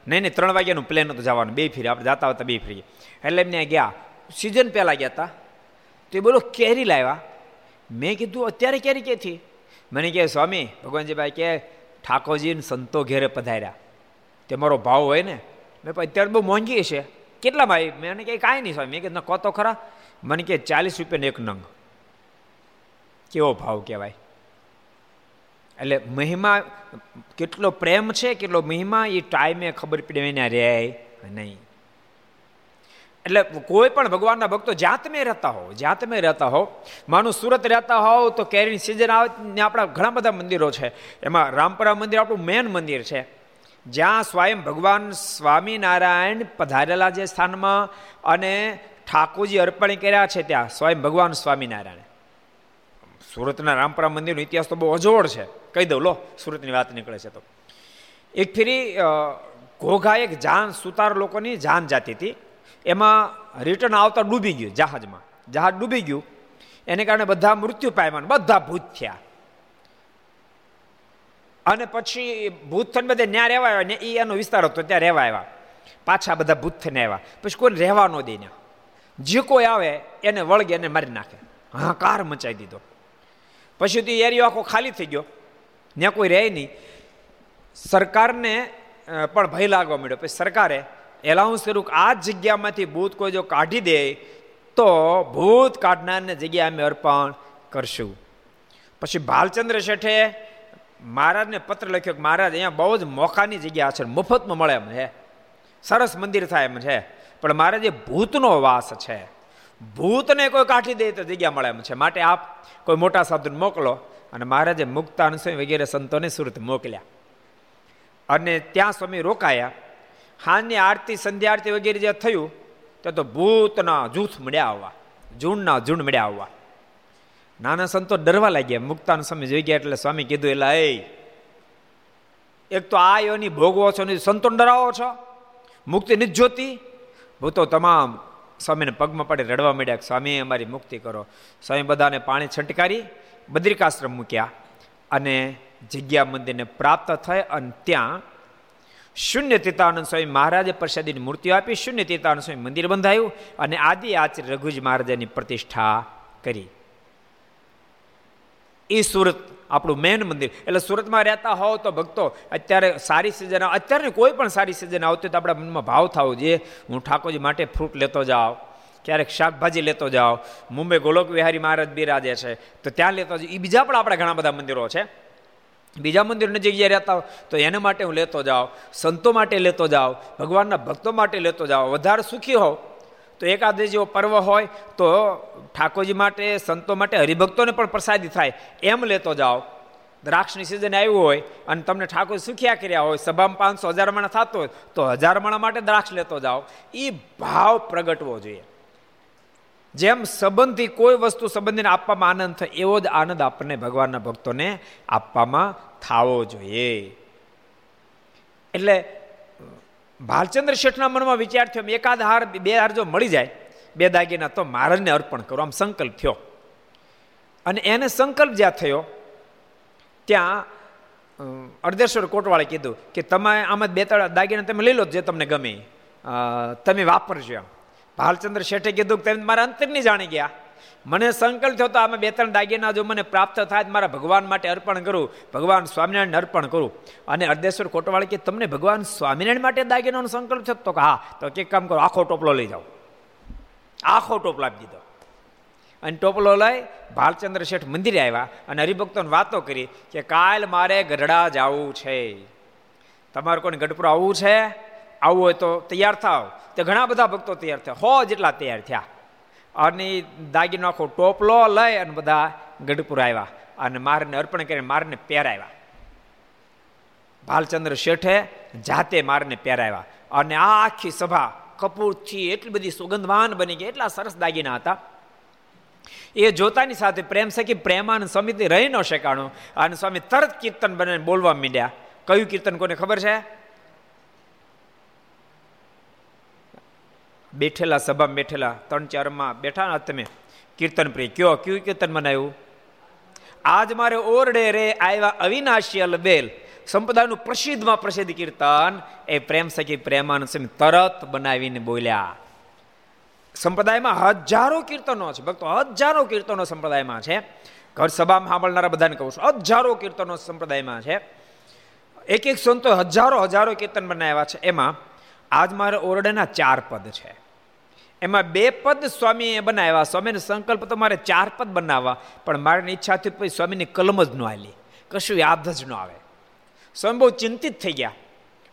B: નહીં નહીં, ત્રણ વાગ્યાનું પ્લેન હતું જવાનું. બે ફરી, આપણે જતા હતા બે ફરી. એટલે એમને ગયા. સિઝન પહેલાં ગયા હતા તો એ બોલો, કેરી લાવ્યા? મેં કીધું, અત્યારે કેરી ક્યાંથી? મને કહે, સ્વામી, ભગવાનજીભાઈ કે, ઠાકોરજીને સંતો ઘેરે પધાર્યા. તે મારો ભાવ હોય ને, મેં અત્યારે બહુ મોંઘી છે. કેટલામાં આવી મેં કહે કાંઈ નહીં સ્વામી મેં કે કહો તો ખરા. મને કે ચાલીસ રૂપિયાનો એક નંગ. કેવો ભાવ કહેવાય? એટલે મહિમા, કેટલો પ્રેમ છે, કેટલો મહિમા, એ ટાઈમે ખબર પડે એના રહે નહીં. એટલે કોઈ પણ ભગવાનના ભક્તો જાતમે તમે રહેતા હો જાતમે તમે રહેતા હો માનું સુરત રહેતા હોવ તો કેરીની સિઝન આવે ને આપણા ઘણા બધા મંદિરો છે. એમાં રામપરા મંદિર આપણું મેન મંદિર છે. જ્યાં સ્વયં ભગવાન સ્વામિનારાયણ પધારેલા જે સ્થાનમાં અને ઠાકોરજી અર્પણ કર્યા છે ત્યાં, સ્વયં ભગવાન સ્વામિનારાયણ. સુરતના રામપરા મંદિરનો ઇતિહાસ તો બહુ અજોડ છે. કહી દઉં, લો, સુરતની વાત નીકળે છે તો. એક ફેરી ઘોઘા એક જાન સુતાર લોકોની જાન જાતી હતી. એમાં રિટર્ન આવતા ડૂબી ગયું જહાજમાં. જહાજ ડૂબી ગયું. એને કારણે બધા મૃત્યુ પામ્યા બધા ભૂત થયા. અને પછી ભૂત બધે ત્યાં રહેવા આવ્યા ને એ એનો વિસ્તાર હતો, ત્યાં રહેવા આવ્યા. પાછા બધા ભૂત થઈને આવ્યા. પછી કોઈને રહેવા ન દે જે કોઈ આવે, એને વળગે એને મારી નાખે. હા, કાર મચાવી દીધો. પછી તો એરિયો આખો ખાલી થઈ ગયો. ત્યાં કોઈ રહે નહીં. સરકારને પણ ભય લાગવા મળ્યો પછી સરકારે એલાઉન્સ કર્યું કે આ જગ્યામાંથી ભૂત કોઈ જો કાઢી દે, તો ભૂત કાઢનારને જગ્યા અમે અર્પણ કરશું. પછી ભાલચંદ્ર શેઠે મહારાજને પત્ર લખ્યો કે મહારાજ, અહીંયા બહુ જ મોખાની જગ્યા છે, મફતમાં મળે એમ છે. સરસ મંદિર થાય એમ છે. પણ મહારાજ ભૂતનો વાસ છે, ભૂતને કોઈ કાઢી દે તો જગ્યા મળે એમ છે. માટે આપ કોઈ મોટા સાધુને મોકલો અને મહારાજે મુક્તાન સ્વામી વગેરે સંતોને સુરત મોકલ્યા. અને ત્યાં સ્વામી રોકાયા. હાની આરતી, સંધ્યા આરતી વગેરે જે થયું, તો તો ભૂતના જૂથ મળ્યા આવવા ઝૂંડના ઝૂંડ મળ્યા આવવા નાના સંતો ડરવા લાગ્યા. મુક્તાન સ્વામી જોઈ ગયા એટલે સ્વામી કીધું એટલે એ, એક તો આ યોની ભોગવો છો ને ડરાવો છો? મુક્તિ નથી જોતી? ભૂતો તમામ સ્વામીને પગમાં પડે રડવા માંડ્યા સ્વામી, અમારી મુક્તિ કરો. સ્વામી બધાને પાણી છંટકારી, બદ્રિકાશ્રમ મૂક્યા અને જગ્યા મંદિરને પ્રાપ્ત થાય અને ત્યાં શૂન્ય તીતાનંદ સ્વામી મહારાજે પ્રસાદીની મૂર્તિઓ આપી, શૂન્ય તીતાનંદ સ્વામી મંદિર બંધાયું અને આદિ આચાર્ય રઘુજી મહારાજાની પ્રતિષ્ઠા કરી. એ સુરત, આપણું મેન મંદિર. એટલે સુરતમાં રહેતા હોવ તો ભક્તો, અત્યારે સારી સિઝન અત્યારે કોઈ પણ સારી સિઝન આવતી તો આપણા મનમાં ભાવ થવો જોઈએ. હું ઠાકોરજી માટે ફ્રૂટ લેતો જાઉં ક્યારેક શાકભાજી લેતો જાઓ મુંબઈ ગોલોક વિહારી મહારાજ બિરાજે છે, તો ત્યાં લેતો જાઉં. એ બીજા પણ આપણા ઘણા બધા મંદિરો છે. બીજા મંદિર નજીક જગ્યાએ રહેતા હોય, તો એના માટે હું લેતો જાઉં. સંતો માટે લેતો જાઉં. ભગવાનના ભક્તો માટે લેતો જાઉં. વધારે સુખી હોવ તો એકાદે જેવો પર્વ હોય, તો ઠાકોરજી માટે, સંતો માટે, હરિભક્તોને પણ પ્રસાદી થાય. એમ લેતો જાઓ. દ્રાક્ષની સિઝન આવ્યું હોય અને તમને ઠાકોર સુખ્યા કર્યા હોય, સભામાં પાંચસો હજાર માણા થતો હોય, તો હજાર માણા માટે દ્રાક્ષ લેતો જાઓ. એ ભાવ પ્રગટવો જોઈએ. જેમ સંબંધી કોઈ વસ્તુ સંબંધીને આપવામાં આનંદ થાય, એવો જ આનંદ આપણને ભગવાનના ભક્તોને આપવામાં થવો જોઈએ. એટલે, ભાલચંદ્ર શેઠના મનમાં વિચાર થયો એકાદ હાર, બે હાર જો મળી જાય બે દાગીના તો મહારાજને અર્પણ કરો. આમ સંકલ્પ થયો. અને એને સંકલ્પ જ્યાં થયો, ત્યાં અર્ધેશ્વર કોટવાળે કીધું કે તમે આમાં બે ત્રણ દાગીના તમે લઈ લો જે તમને ગમે. તમે વાપરજો ભાલચંદ્ર શેઠે કીધું કે તમે મારા અંતરની જાણી ગયા. મને સંકલ્પ થયો તો આમાં બે ત્રણ દાગીના જો મને પ્રાપ્ત થાય મારા ભગવાન માટે અર્પણ કરું. ભગવાન સ્વામિનારાયણ અર્પણ કરું. અને અર્ધેશ્વર કોટવાળી કે તમને ભગવાન સ્વામિનારાયણ માટે દાગીનાનો સંકલ્પ થયો તો હા, તો એક કામ કરો, આખો ટોપલો લઈ જાઓ. આખો ટોપલો આપી દીધો. અને ટોપલો લઈ ભાલચંદ્ર શેઠ મંદિરે આવ્યા અને હરિભક્તોને વાતો કરી કે કાલ મારે ગઢડા જવું છે. તમારે કોને ગઢપુર આવવું છે? આવવું હોય તો તૈયાર થાવ તે ઘણા બધા ભક્તો તૈયાર થયા. હો જેટલા તૈયાર થયા. અને દાગીનો આખો ટોપલો લઈ અને બધા ગઢપુર આવ્યા. અને મારને અર્પણ કરીને મારને પહેરાવ્યા ભાલચંદ્ર શેઠે જાતે મારને પહેરાવ્યા અને આ આખી સભા કપૂરથી એટલી બધી સુગંધવાન બની ગઈ એટલા સરસ દાગીના હતા. એ જોતાની સાથે પ્રેમ સખી પ્રેમાનંદ સ્વામી રહી ન શકાણું. અને સ્વામી તરત કીર્તન બને બોલવા માંડ્યા. કયું કીર્તન કોને ખબર છે? બેઠેલા સભામાં બેઠેલા ત્રણ ચારમાં બેઠા ને તમે. કીર્તન પ્રિય, કયો, કયું કીર્તન બનાવ્યું આજ મારે ઓરડે રે આવ્યા અવિનાશી અલબેલ. સંપદાનું પ્રસિદ્ધમાં પ્રસિદ્ધ કીર્તન એ પ્રેમ સખી પ્રેમાનંદ સ્વામી તરત બનાવીને બોલ્યા. સંપ્રદાયમાં હજારો કીર્તનો છે. ભક્તો, હજારો કીર્તનો સંપ્રદાયમાં છે. ઘર સભામાં સાંભળનારા બધાને કહું છું, હજારો કીર્તનો સંપ્રદાયમાં છે. એક એક સંતો હજારો હજારો કીર્તન બનાવ્યા છે. એમાં આજ મારે ઓરડાના ચાર પદ છે. એમાં બે પદ સ્વામીએ બનાવ્યા. સ્વામીનો સંકલ્પ તો મારે ચાર પદ બનાવવા, પણ મારી ઈચ્છાથી પછી સ્વામીની કલમ જ ન આલી કશું યાદ જ ન આવે. સ્વામી બહુ ચિંતિત થઈ ગયા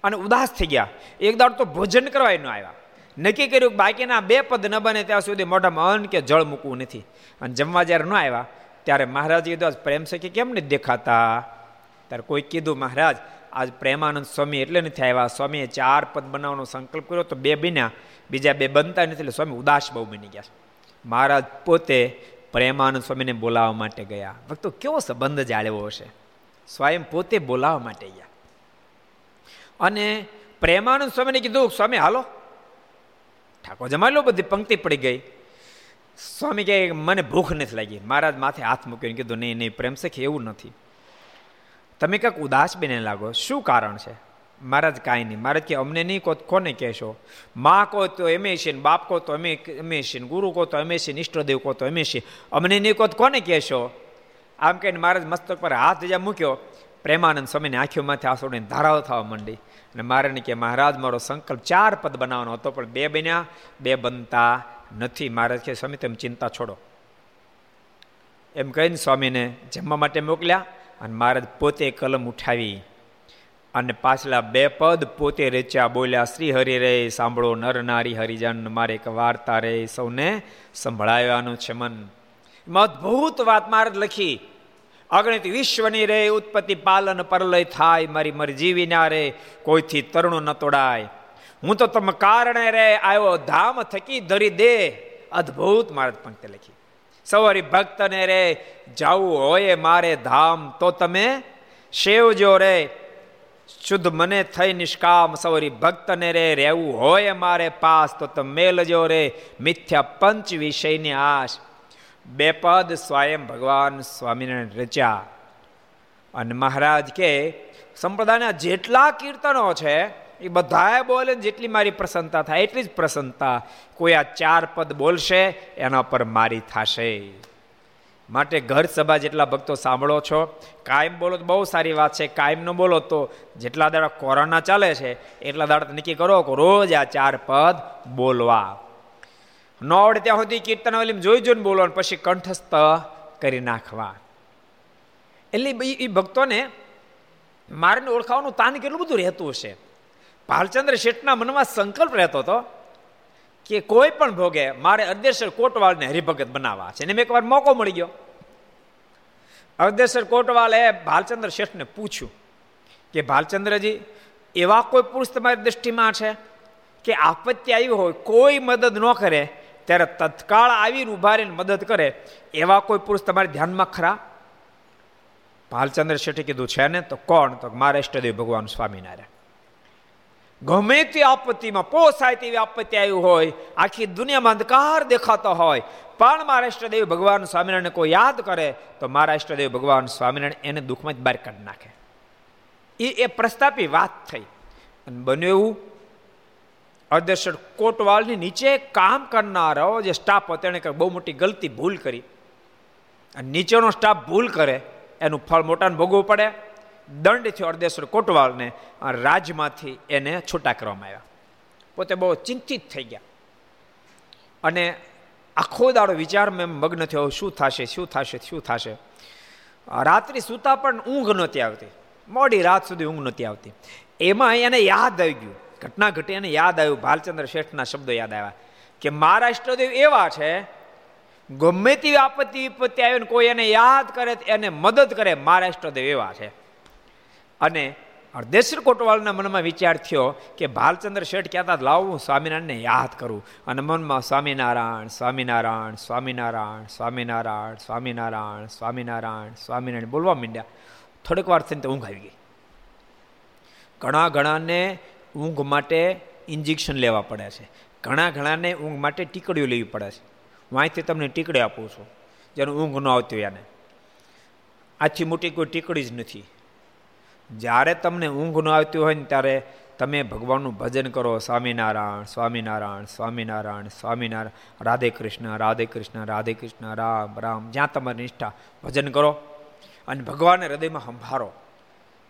B: અને ઉદાસ થઈ ગયા. એક દાડ તો ભોજન કરવા ન આવ્યા. નક્કી કર્યું બાકીના બે પદ ન બને ત્યાં સુધી મોઢામાં અન્ન કે જળ મૂકવું નથી. અને જમવા જ્યારે ન આવ્યા, ત્યારે મહારાજ કીધું પ્રેમ સખી કેમ નથી દેખાતા? ત્યારે કોઈ કીધું, મહારાજ, આજ પ્રેમાનંદ સ્વામી એટલે નથી આવ્યા. સ્વામીએ ચાર પદ બનાવવાનો સંકલ્પ કર્યો તો બે બન્યા. બીજા બે બનતા નથી એટલે સ્વામી ઉદાસ બહુ બની ગયા મહારાજ પોતે પ્રેમાનંદ સ્વામીને બોલાવવા માટે ગયા. ભક્તો, કેવો સંબંધ જાળવ્યો હશે? સ્વયં પોતે બોલાવવા માટે ગયા. અને પ્રેમાનંદ સ્વામીને કીધું, સ્વામી, હાલો. ઠાકોર જમાઈ લો બધી પંક્તિ પડી ગઈ. સ્વામી કહે, મને ભૂખ નથી લાગી. મહારાજ માથે હાથ મૂક્યો કીધું, નહીં નહીં, પ્રેમ સખી એવું નથી. તમે કંઈક ઉદાસ બને લાગો, શું કારણ છે? મહારાજ, કાંઈ નહીં. મહારાજ કે અમને નહીં કહો કોને કહેશો? મા કહો તો એમે છે બાપ કહો તો અમે અમે છીએ ગુરુ કહો તો અમે છીએ ઈષ્ટદેવ કહો તો અમે છીએ અમને નહીં કહો કોને કહેશો? આમ કહીને મહારાજ મસ્તક પર હાથ જ્યાં મૂક્યો. પ્રેમાનંદ સ્વામીની આંખીઓમાંથી આંસુડીને ધારાઓ થવા માંડી. અને મારે કે મહારાજ, મારો સંકલ્પ ચાર પદ બનાવવાનો હતો, પણ બે બન્યા, બે બનતા નથી. મહારાજ કે સ્વામી, તમે ચિંતા છોડો. એમ કહીને સ્વામીને જમવા માટે મોકલ્યા અને મહારાજ પોતે કલમ ઉઠાવી અને પાછલા બે પદ પોતે રેચ્યા. બોલ્યા, શ્રી હરિ રે, સાંભળો, નર નારી હરિજન, મારે એક વાર્તા રે, સૌને સંભળાવવાનું છે મન. અદભુત વાત મહારાજ લખી. અગણિત વિશ્વની રે, ઉત્પત્તિ પાલન પરલય થાય, મારી મરજી વિના રે, કોઈથી તરુણ ન તોડાય. હું તો તમે કારણે રે આવ્યો ધામ થકી ધરી દે. અદભુત મારા પંક્તિ લખી. સવારી ભક્તને રે, જાવું હોય મારે ધામ, તો તમે શેવજો રે. શુદ્ધ મને થઈ નિષ્કામ, સવરી ભક્તને રે, રહેવું હોય મારે પાસ, તો તમે મેલજો રે. મિથ્યા પંચ વિષયની આશ. બે પદ સ્વયં ભગવાન સ્વામિનારાયણ રચ્યા. અને મહારાજ કે, સંપ્રદાયના જેટલા કીર્તનો છે, એ બધાએ બોલે જેટલી મારી પ્રસન્નતા થાય, એટલી જ પ્રસન્નતા. કોઈ આ ચાર પદ બોલશે, એના પર મારી થશે. માટે ઘર સભા જેટલા ભક્તો સાંભળો છો, કાયમ બોલો તો બહુ સારી વાત છે, કાયમ ન બોલો તો જેટલા દાડા કોરોના ચાલે છે, એટલા દાડા નક્કી કરો કે રોજ આ ચાર પદ બોલવા. ન આવડે ત્યાં સુધી કીર્તન વલીમ જોઈ જોઈને બોલવાનું, પછી કંઠસ્થ કરી નાખવા. એટલે એ ભક્તોને મારને ઓળખાવાનું તાન કેટલું બધું રહેતું હશે. ભાલચંદ્ર શેઠના મનમાં સંકલ્પ રહેતો હતો કે કોઈ પણ ભોગે મારે અર્ધેશ્વર કોટવાળને હરિભગત બનાવવા છે. એને મેં એકવાર મોકો મળી ગયો. અર્ધેશ્વર કોટવાલે ભાલચંદ્ર શેઠને પૂછ્યું કે, ભાલચંદ્રજી, એવા કોઈ પુરુષ તમારી દ્રષ્ટિમાં છે કે આપત્તિ આવી હોય, કોઈ મદદ ન કરે ત્યારે તત્કાળ આવીને ઊભા રહીને મદદ કરે, એવા કોઈ પુરુષ તમારે ધ્યાનમાં ખરા? ભાલચંદ્ર શેઠે કીધું, છે ને? તો કોણ? તો મારા ઇષ્ટદેવ ભગવાન સ્વામિનારાયણ. ગમે તે આપત્તિમાં, પોસાય તેવી આપત્તિ આવી હોય, આખી દુનિયામાં અંધકાર દેખાતો હોય, પણ મારા ઇષ્ટદેવ ભગવાન સ્વામિનારાયણ કોઈ યાદ કરે, તો મારા ઇષ્ટદેવ ભગવાન સ્વામિનારાયણ એને દુઃખમાં જ બહાર કાઢી નાખે. એ એ પ્રસ્તાપી વાત થઈ. અને બન્યું એવું અર્ધેશ્વર કોટવાલની નીચે કામ કરનારો જે સ્ટાફ હતો એણે બહુ મોટી ગલતી ભૂલ કરી. અને નીચેનો સ્ટાફ ભૂલ કરે, એનું ફળ મોટાને ભોગવવું પડે. દંડ થયો અર્ધેશ્વર કોટવાલને રાજમાંથી એને છૂટા કરવામાં આવ્યા. પોતે બહુ ચિંતિત થઈ ગયા. અને આખો દાડો વિચારમાં એમ મગ્ન થયો શું થશે શું થશે શું થશે? રાત્રિ સૂતા પણ ઊંઘ નહોતી આવતી. મોડી રાત સુધી ઊંઘ નહોતી આવતી. એમાં એને યાદ આવી ગયું. ઘટના ઘટી એને યાદ આવ્યું, ભાલચંદ્ર શેઠના શબ્દો યાદ આવ્યા કે મારા ઇષ્ટદેવ એવા છે, ગમે તેવી આપત્તિ વિપત્તિ આવે ને કોઈ એને યાદ કરે, એને મદદ કરે મારા ઇષ્ટદેવ એવા છે. અને અર્ધેશ્વર કોટવાલના મનમાં વિચાર થયો કે ભાલચંદ્ર શેઠ કહેતા લાવું સ્વામિનારાયણને યાદ કરું. અને મનમાં સ્વામિનારાયણ સ્વામિનારાયણ સ્વામિનારાયણ સ્વામિનારાયણ સ્વામિનારાયણ સ્વામિનારાયણ સ્વામિનારાયણ બોલવા માંડ્યા. થોડીક વાર થઈને ઊંઘ આવી ગઈ. ઘણા ઘણાને ઊંઘ માટે ઇન્જેક્શન લેવા પડે છે. ઘણા ઘણાને ઊંઘ માટે ટીકડીઓ લેવી પડે છે. હું તમને ટીકડી આપું છું. જેને ઊંઘ ન આવતી હોય એને. આથી મોટી કોઈ ટીકડી જ નથી. જ્યારે તમને ઊંઘ ન આવતી હોય ને ત્યારે તમે ભગવાનનું ભજન કરો, સ્વામિનારાયણ સ્વામિનારાયણ સ્વામિનારાયણ સ્વામિનારાયણ, રાધે કૃષ્ણ રાધે કૃષ્ણ રાધે કૃષ્ણ, રામ રામ, જ્યાં તમારી નિષ્ઠા. ભજન કરો અને ભગવાનને હૃદયમાં સંભારો.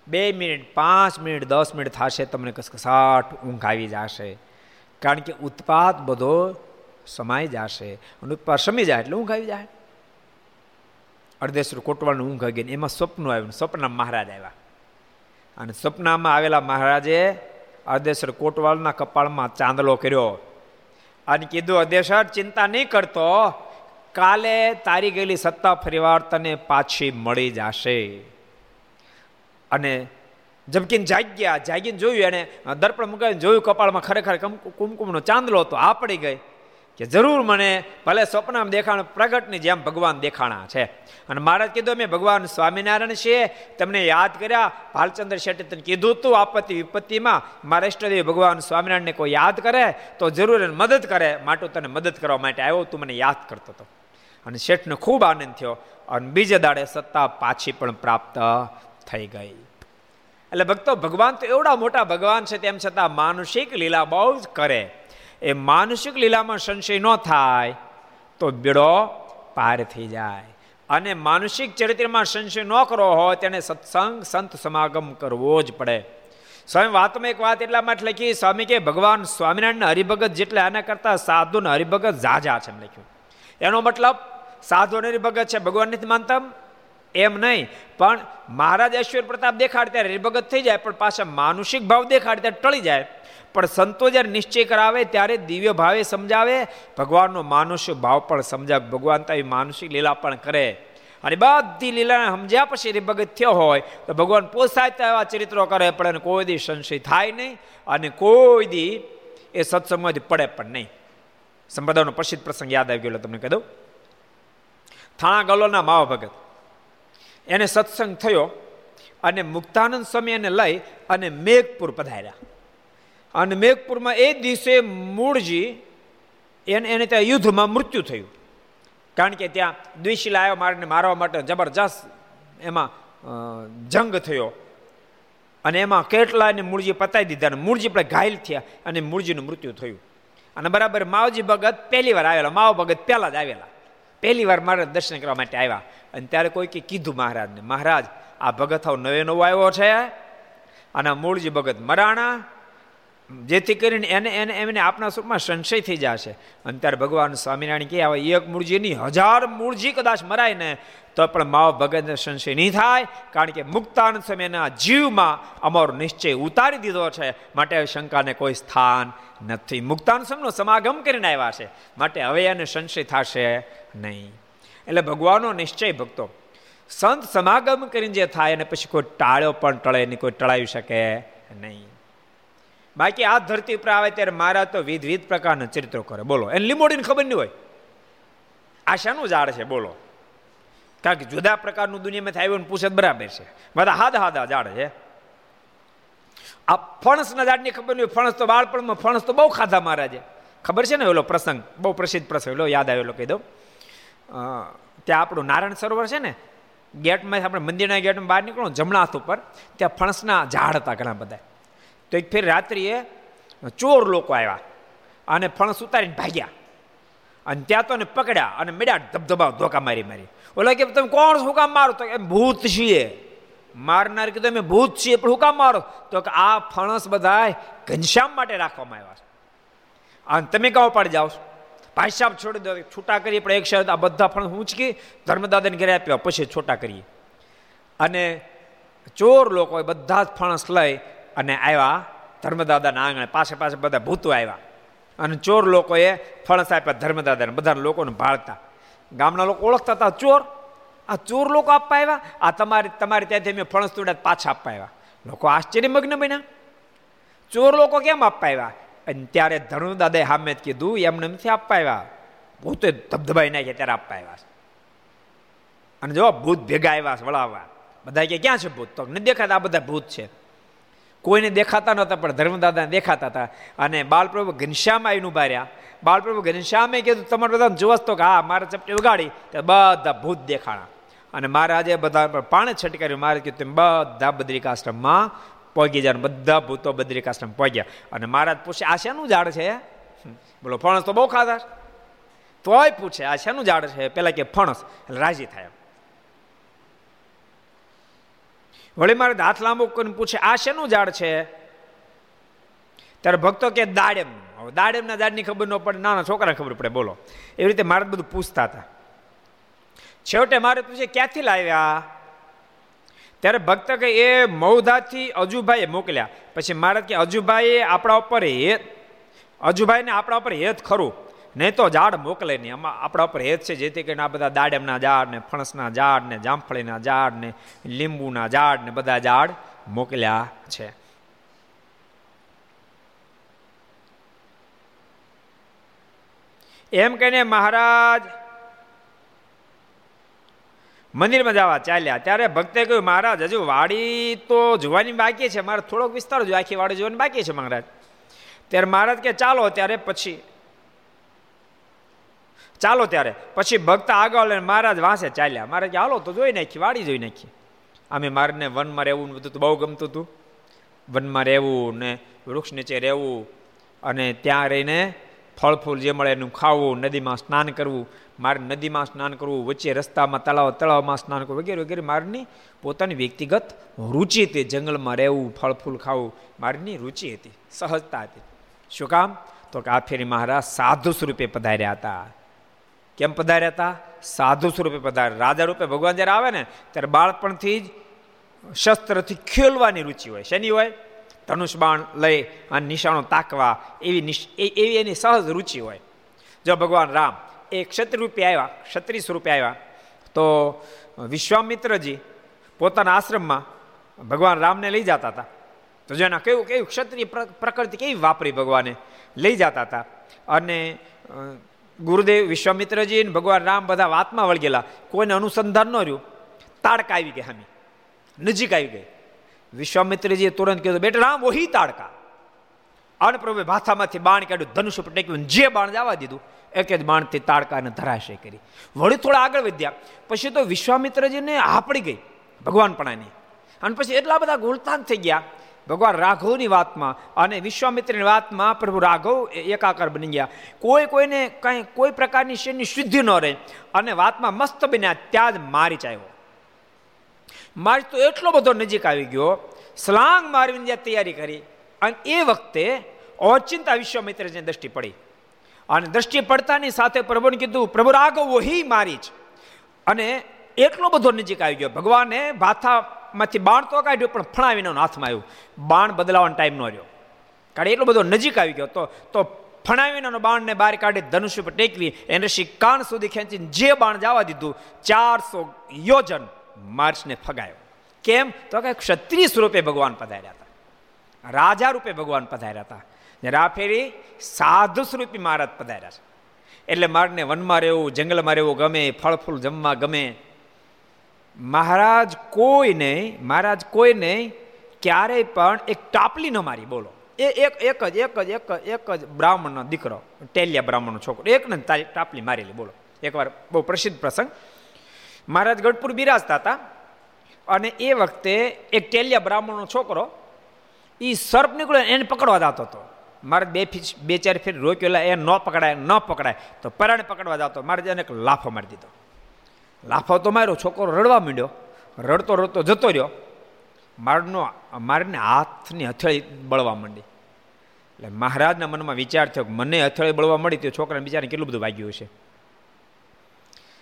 B: બે મિનિટ, પાંચ મિનિટ, દસ મિનિટ થશે, તમને કસકસાટ ઊંઘ આવી જશે. કારણ કે ઉત્પાદ બધો સમાઈ જશે. અને ઉત્પાદ સમી જાય એટલે ઊંઘ આવી જાય. અર્ધેશ્વર કોટવાળનું ઊંઘ આવી ગઈ એમાં સ્વપ્ન આવ્યું સ્વપ્ન મહારાજ આવ્યા. અને સ્વપ્નમાં આવેલા મહારાજે અર્ધેશ્વર કોટવાલના કપાળમાં ચાંદલો કર્યો. અને કીધું અદેશર ચિંતા નહીં કરતો. કાલે તારી ગયેલી સત્તા ફરીવાર તને પાછી મળી જશે. અને જબકીને જાગ્યા, જાગીને જોયું એને દર્પણ મુકાવીને જોયું કપાળમાં ખરેખર કુમકુમનો ચાંદલો હતો, આ પડી ગઈ કે જરૂર મને ભલે સ્વપ્નમાં દેખાણ પ્રગટની જેમ ભગવાન દેખાણા છે. અને મહારાજ કીધું મેં ભગવાન સ્વામિનારાયણ છે તમને યાદ કર્યા, ભાલચંદ્ર શેટ્ટી તને કીધું તું, આપત્તિ વિપત્તિમાં મારા ઇષ્ટદેવ ભગવાન સ્વામિનારાયણને કોઈ યાદ કરે, તો જરૂર એને મદદ કરે, માટે તને મદદ કરવા માટે આવ્યો, તું મને યાદ કરતો હતો. અને શેઠને ખૂબ આનંદ થયો, અને બીજે દાડે સત્તા પાછી પણ પ્રાપ્ત. થઈ ગઈ. એટલે ભક્તો, ભગવાન તો એવડા મોટા ભગવાન છે, તેમ છતાં માનસિક લીલા બહુ જ કરે. એ માનસિક લીલામાં સંશય ન થાય, તો બેડો પાર થઈ જાય. અને માનસિક ચરિત્રમાં સંશય ન કરવો હોય, તેને સત્સંગ, સંત સમાગમ કરવો જ પડે. સ્વામી, વાતમાં એક વાત એટલા માટે લખી, સ્વામી કે, ભગવાન સ્વામિનારાયણ હરિભગત જેટલા આના કરતા સાધુ ને હરિભગત ઝાઝા છે, એમ લખ્યું. એનો મતલબ, સાધુ હરિભગત છે, ભગવાન નથી માનતા એમ નહીં, પણ મહારાજ ઐશ્વર્ય પ્રતાપ દેખાડ ત્યારે હરિભગત થઈ જાય, પણ પાછા માનુષિક ભાવ દેખાડ ત્યારે ટળી જાય. પણ સંતો જ્યારે નિશ્ચય કરાવે ત્યારે દિવ્ય ભાવે સમજાવે, ભગવાનનો માનુષ્ય ભાવ પણ સમજાવે, ભગવાન તો માનુષિક લીલા પણ કરે. અને બધી લીલાને સમજ્યા પછી હરિભગત થયો હોય, તો ભગવાન પોસાય એવા ચરિત્રો કરે, પણ કોઈ દી સંશય થાય નહીં, અને કોઈ દી એ સત્સંગમાંથી પડે પણ નહીં. સંપ્રદાયનો પ્રસિદ્ધ પ્રસંગ યાદ આવી ગયો તમને કહી દઉં. થાણા ગલોના માવા ભગત એને સત્સંગ થયો અને મુક્તાનંદ સ્વામી એને લઈ અને મેઘપુર પધાર્યા. અને મેઘપુરમાં એ દિવસે મૂળજી એને એને ત્યાં યુદ્ધમાં મૃત્યુ થયું. કારણ કે ત્યાં દ્વિશીલા આવ્યો મારને મારવા માટે જબરજસ્ત એમાં જંગ થયો. અને એમાં કેટલાને મૂળજી પતાવી દીધા અને મૂળજી પણ ઘાયલ થયા અને મૂળજીનું મૃત્યુ થયું. અને બરાબર માવજી ભગત પહેલી વાર આવેલા. માવ ભગત પહેલા જ આવેલા. પહેલી વાર મારા દર્શન કરવા માટે આવ્યા. અને ત્યારે કોઈ કીધું મહારાજને, મહારાજ, આ ભગત હાવ નવે નવો આવ્યો છે, અને મૂળજી ભગત મરાણા જેથી કરીને એને એને એમને આપના સ્વરૂપમાં સંશય થઈ જશે. અને ત્યારે ભગવાન સ્વામિનારાયણ કહે, આવે એક મૂળજીની હજાર મૂળજી કદાચ મરાય ને, તો પણ માવ ભગતને સંશય નહીં થાય, કારણ કે મુક્તાનંદ સમયના જીવમાં અમારો નિશ્ચય ઉતારી દીધો છે. માટે શંકાને કોઈ સ્થાન નથી. મુક્તાન સમનો સમાગમ કરીને આવ્યા છે. માટે હવે એને સંશય થશે નહીં. એટલે ભગવાનનો નિશ્ચય, ભક્તો, સંત સમાગમ કરીને જે થાય અને પછી કોઈ ટાળ્યો પણ ટળે નહીં, કોઈ ટળાવી શકે નહીં. બાકી આ ધરતી ઉપર આવે ત્યારે મારા તો વિધ વિધ પ્રકારના ચરિત્રો કરે. બોલો. એને લીમોડીને ખબર નહીં હોય. આ શાનું ઝાડ છે? બોલો. કારણ કે જુદા પ્રકારનું દુનિયામાં આવ્યું પૂછે બરાબર છે. બધા હાદા હાદા ઝાડ છે. આ ફણસના ઝાડની ખબર નહીં ફણસ તો બાળપણમાં, ફણસ તો બહુ ખાધા મહારાજે. ખબર છે ને ઓલો પ્રસંગ? બહુ પ્રસિદ્ધ પ્રસંગ. એલો યાદ આવેલો કહી દઉં. ત્યાં આપણું નારાયણ સરોવર છે ને ગેટમાં આપણે મંદિરના ગેટમાં બહાર નીકળો જમણા હાથ ઉપર, ત્યાં ફણસના ઝાડ હતા ઘણા બધા. તો એક ફેર રાત્રિએ ચોર લોકો આવ્યા અને ફણસ ઉતારીને ભાગ્યા. અને ત્યાં તો પકડ્યા અને મેળ્યા ધબધબા ધોકા મારી મારી. ઓલા કે તમે કોણ શું કામ મારો? તો એમ ભૂત છીએ. મારનાર કીધું, અમે ભૂત છીએ, પણ હું કામ મારો? તો કે આ ફણસ બધા ઘનશ્યામ માટે રાખવામાં આવ્યા છે. અને તમે કહો પાડી જાઓ ભાઈ છોડી દો છૂટા કરીએ, પણ એક શરત, આ બધા ફણસ ઉંચકી ધર્મદાદાને ઘરે આપ્યા, પછી છોટા કરીએ. અને ચોર લોકો બધા જ ફણસ લઈ અને આવ્યા ધર્મદાદાના આંગણે પાસે પાસે બધા ભૂતો આવ્યા અને ચોર લોકોએ ફણસ આપ્યા ધર્મદાદાને બધા લોકોને ભાળતા. ગામના લોકો ઓળખતા હતા, ચોર. આ ચોર લોકો આપવા આવ્યા આ તમારે, તમારી ત્યાંથી મેં ફણસ તોડ્યા પાછા આપવા આવ્યા લોકો આશ્ચર્યમગ્ન બન્યા. ચોર લોકો કેમ આપવા આવ્યા અને ત્યારે ધર્મદાદાએ હામે કીધું, એમને નથી આપવા આવ્યા ભૂતે ધબધબાઈ નાખ્યા, ત્યારે આપવા આવ્યા અને જો ભૂત ભેગા આવ્યા છે, વળાવવા. બધા કે, ક્યાં છે ભૂત? તો નથી દેખાતા, આ બધા ભૂત છે. કોઈને દેખાતા નહોતા, પણ ધર્મદાદાને દેખાતા હતા. અને બાલપ્રભુ ઘનશ્યામ આવીને ઊભા રહ્યા. બાલપ્રભુ ઘનશ્યામે કીધું, તમારે બધા જોવાસ તો કે હા, મારે ચપટી ઉગાડી. તો બધા ભૂત દેખાણા. અને મહારાજે બધા પાણી છટકાર્યું મારે કીધું, તેમ બધા બદ્રિકાશ્રમમાં પહોંચી જાય બધા ભૂતો બદ્રિકાશ્રમ પહોંચ્યા અને મહારાજ પૂછે, આ શેનું ઝાડ છે? બોલો, ફણસ તો બહુ ખાધા તોય પૂછે, આ શેનું ઝાડ છે? પેલા કે, ફણસ. એટલે રાજી થાય. વળી મારે હાથ લાંબો કરીને પૂછે, આ શેનું ઝાડ છે? ત્યારે ભક્તો કે દાડેમ. દાડેમના ઝાડની ખબર ન પડે નાના છોકરાને ખબર પડે, બોલો. એવી રીતે મારે બધું પૂછતા હતા. છેવટે મારે પૂછે, ક્યાંથી લાવ્યા? ત્યારે ભક્ત કે એ મૌધાથી અજુભાઈએ મોકલ્યા. પછી મહારાજ કે અજુભાઈએ આપણા ઉપર હેત, અજુભાઈને આપણા ઉપર હેત ખરું. નહીં તો ઝાડ મોકલે નહીં. આમાં આપણા ઉપર હેત છે, જેથી કરીને આ બધા દાડમના ઝાડ ને ફણસના ઝાડ ને જામફળીના ઝાડ ને લીંબુના ઝાડ ને બધા ઝાડ મોકલ્યા છે. એમ કહીને મહારાજ મંદિરમાં જવા ચાલ્યા. ત્યારે ભક્તે કહ્યું, મહારાજ, હજુ વાડી તો જોવાની બાકી છે. મારે થોડોક વિસ્તાર જો આખી વાડી જોવાની બાકી છે, મહારાજ. ત્યારે મહારાજ કે, ચાલો, ત્યારે પછી. ચાલો ત્યારે. પછી ભક્ત આગળ મહારાજ વાંસે ચાલ્યા. મહારાજ હાલો, તો જોઈ નાખી, વાડી જોઈ નાખી. અમે મારને વનમાં રહેવું બધું બહુ ગમતું હતું. વનમાં રહેવું ને વૃક્ષ નીચે રહેવું અને ત્યાં રહીને ફળ ફૂલ જે મળે એનું ખાવું, નદીમાં સ્નાન કરવું, મારે નદીમાં સ્નાન કરવું, વચ્ચે રસ્તામાં, તળાવ, તળાવમાં સ્નાન કરવું, વગેરે વગેરે મારની પોતાની વ્યક્તિગત રુચિ હતી. જંગલમાં રહેવું ફળ ફૂલ ખાવું, મારની રુચિ હતી. સહજતા હતી. શું કામ? તો કે આ ફેરી મહારાજ સાધુ સ્વરૂપે પધાર્યા હતા. કેમ પધાર્યા હતા? સાધુ સ્વરૂપે પધાર રાજા રૂપે ભગવાન જ્યારે આવે ને, ત્યારે બાળપણથી જ શસ્ત્રથી ખેલવાની રુચિ હોય. શેની હોય? ધનુષ બાણ લઈ અને નિશાણો તાકવા એવી એવી એની સહજ રુચિ હોય. જો ભગવાન રામ એ ક્ષત્રિરૂપે આવ્યા ક્ષત્રિય સ્વરૂપે આવ્યા, તો વિશ્વામિત્રજી પોતાના આશ્રમમાં ભગવાન રામને લઈ જતા હતા. તો જેના કેવું કેવું ક્ષત્રિય પ્રકૃતિ કેવી વાપરી ભગવાને? લઈ જતા હતા. અને ગુરુદેવ વિશ્વામિત્રજી ભગવાન રામ બધા વાતમાં વળગેલા. કોઈને અનુસંધાન ન રહ્યું. તાડકા આવી ગઈ હામી. નજીક આવી ગઈ. વિશ્વામિત્રજીએ તુરંત કીધું, બેટા રામ, ઓહી તાડકા. અને પ્રભુએ ભાથામાંથી બાણ કાઢ્યું ધનુષ ઉપર ટેક્યું, જે બાણ જવા દીધું એક જ બાણથી તાડકાને ધરાશય કરી. વળી થોડા આગળ વધ્યા. પછી તો વિશ્વામિત્રજીને આપડી ગઈ ભગવાનપણાની અને પછી એટલા બધા ગુલતાન થઈ ગયા ભગવાન રાઘવની વાતમાં અને વિશ્વામિત્રની વાતમાં પ્રભુ રાઘવ એકાકાર બની ગયા. કોઈ કોઈને કંઈ, કોઈ પ્રકારની શેરની શુદ્ધિ ન રહે અને વાતમાં મસ્ત બન્યા ત્યાં જ મારી ચાવ્યો મારી તો એટલો બધો નજીક આવી ગયો, સ્લાંગ મારવીને જ્યાં તૈયારી કરી અને એ વખતે ઓચિંતા વિશ્વામિત્રની દ્રષ્ટિ પડી. અને દ્રષ્ટિ પડતાની સાથે પ્રભુને કીધું, પ્રભુ રાઘવ, વહી મારી જ. અને એટલો બધો નજીક આવી ગયો. ભગવાને ભાથા માંથી બાણ તો કાઢ્યું, પણ ફણાવીને હાથમાં આવ્યું. બાણ બદલાવાનો ટાઈમ ન રહ્યો. કારણ એટલો બધો નજીક આવી ગયો. તો તો ફણાવીનાનો બાણને બહાર કાઢી ધનુષ્ય ઉપર ટેકવી, એને ઋષિ સુધી ખેંચીને જે બાણ જવા દીધું, ચારસો યોજન માર્ચને ફગાયો. કેમ? તો કે ક્ષત્રિય સ્વરૂપે ભગવાન પધાર્યા હતા. રાજા રૂપે ભગવાન પધાર્યા હતા. રાફેરી સાધુ સ્વરૂપી મહારાજ પધાર્યા છે. એટલે માર્ગને વનમાં રહેવું, જંગલમાં રહેવું ગમે, ફળ ફૂલ જમવા ગમે મહારાજ કોઈ નહીં, મહારાજ કોઈ નહીં, ક્યારેય પણ એક ટાપલી ન મારી, બોલો. એ એક એક જ એક જ, એક એક જ બ્રાહ્મણનો દીકરો, ટેલિયા બ્રાહ્મણનો છોકરો. એક ને ટાપલી મારેલી બોલો. એકવાર બહુ પ્રસિદ્ધ પ્રસંગ. મહારાજ ગઢપુર બિરાજતા હતા અને એ વખતે એક ટેલિયા બ્રાહ્મણનો છોકરો એ સર્પ નીકળ્યો એને પકડવા જતો હતો. મારે બે ફીટ બે ચાર ફીટ રોક્યો એ ન પકડાય ન પકડાય. તો પરાણે પકડવા જતો. મારે એને લાફો મારી દીધો. લાફો તો માર્યો, છોકરો રડવા માંડ્યો. રડતો રડતો જતો રહ્યો. મારનો, મારને હાથની હથેળી બળવા માંડી. એટલે મહારાજના મનમાં વિચાર થયો કે મને હથેળી બળવા મળી તો છોકરાને બિચારાને કેટલું બધું વાગ્યું છે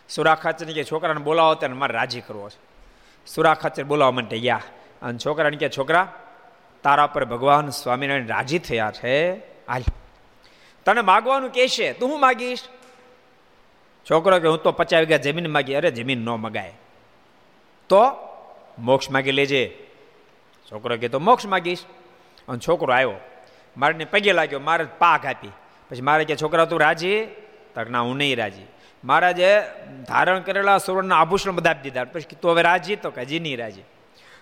B: સુરાખાચરને કે છોકરાને બોલાવો ત્યારે મારે રાજી કરવો છે. સુરાખાચર બોલાવવા માટે ગયા. અને છોકરાને કે, છોકરા, તારા પર ભગવાન સ્વામિનારાયણ રાજી થયા છે. હાલ. તને માગવાનું કહેશે તું હું માગીશ? છોકરો કે હું તો પચાસ વીઘા જમીન માગી, અરે જમીન ન મગાય. તો મોક્ષ માગી લેજે. છોકરો કે તો મોક્ષ માગીશ. અને છોકરો આવ્યો. મારે પગે લાગ્યો, મારે પાક આપી. પછી મારે કે, છોકરા, તું રાજી? તક ના, હું નહીં રાજી. મહારાજે ધારણ કરેલા સુવર્ણના આભૂષણ બધા આપી દીધા. પછી તું હવે રાજી? તો કે, હજી નહીં રાજી.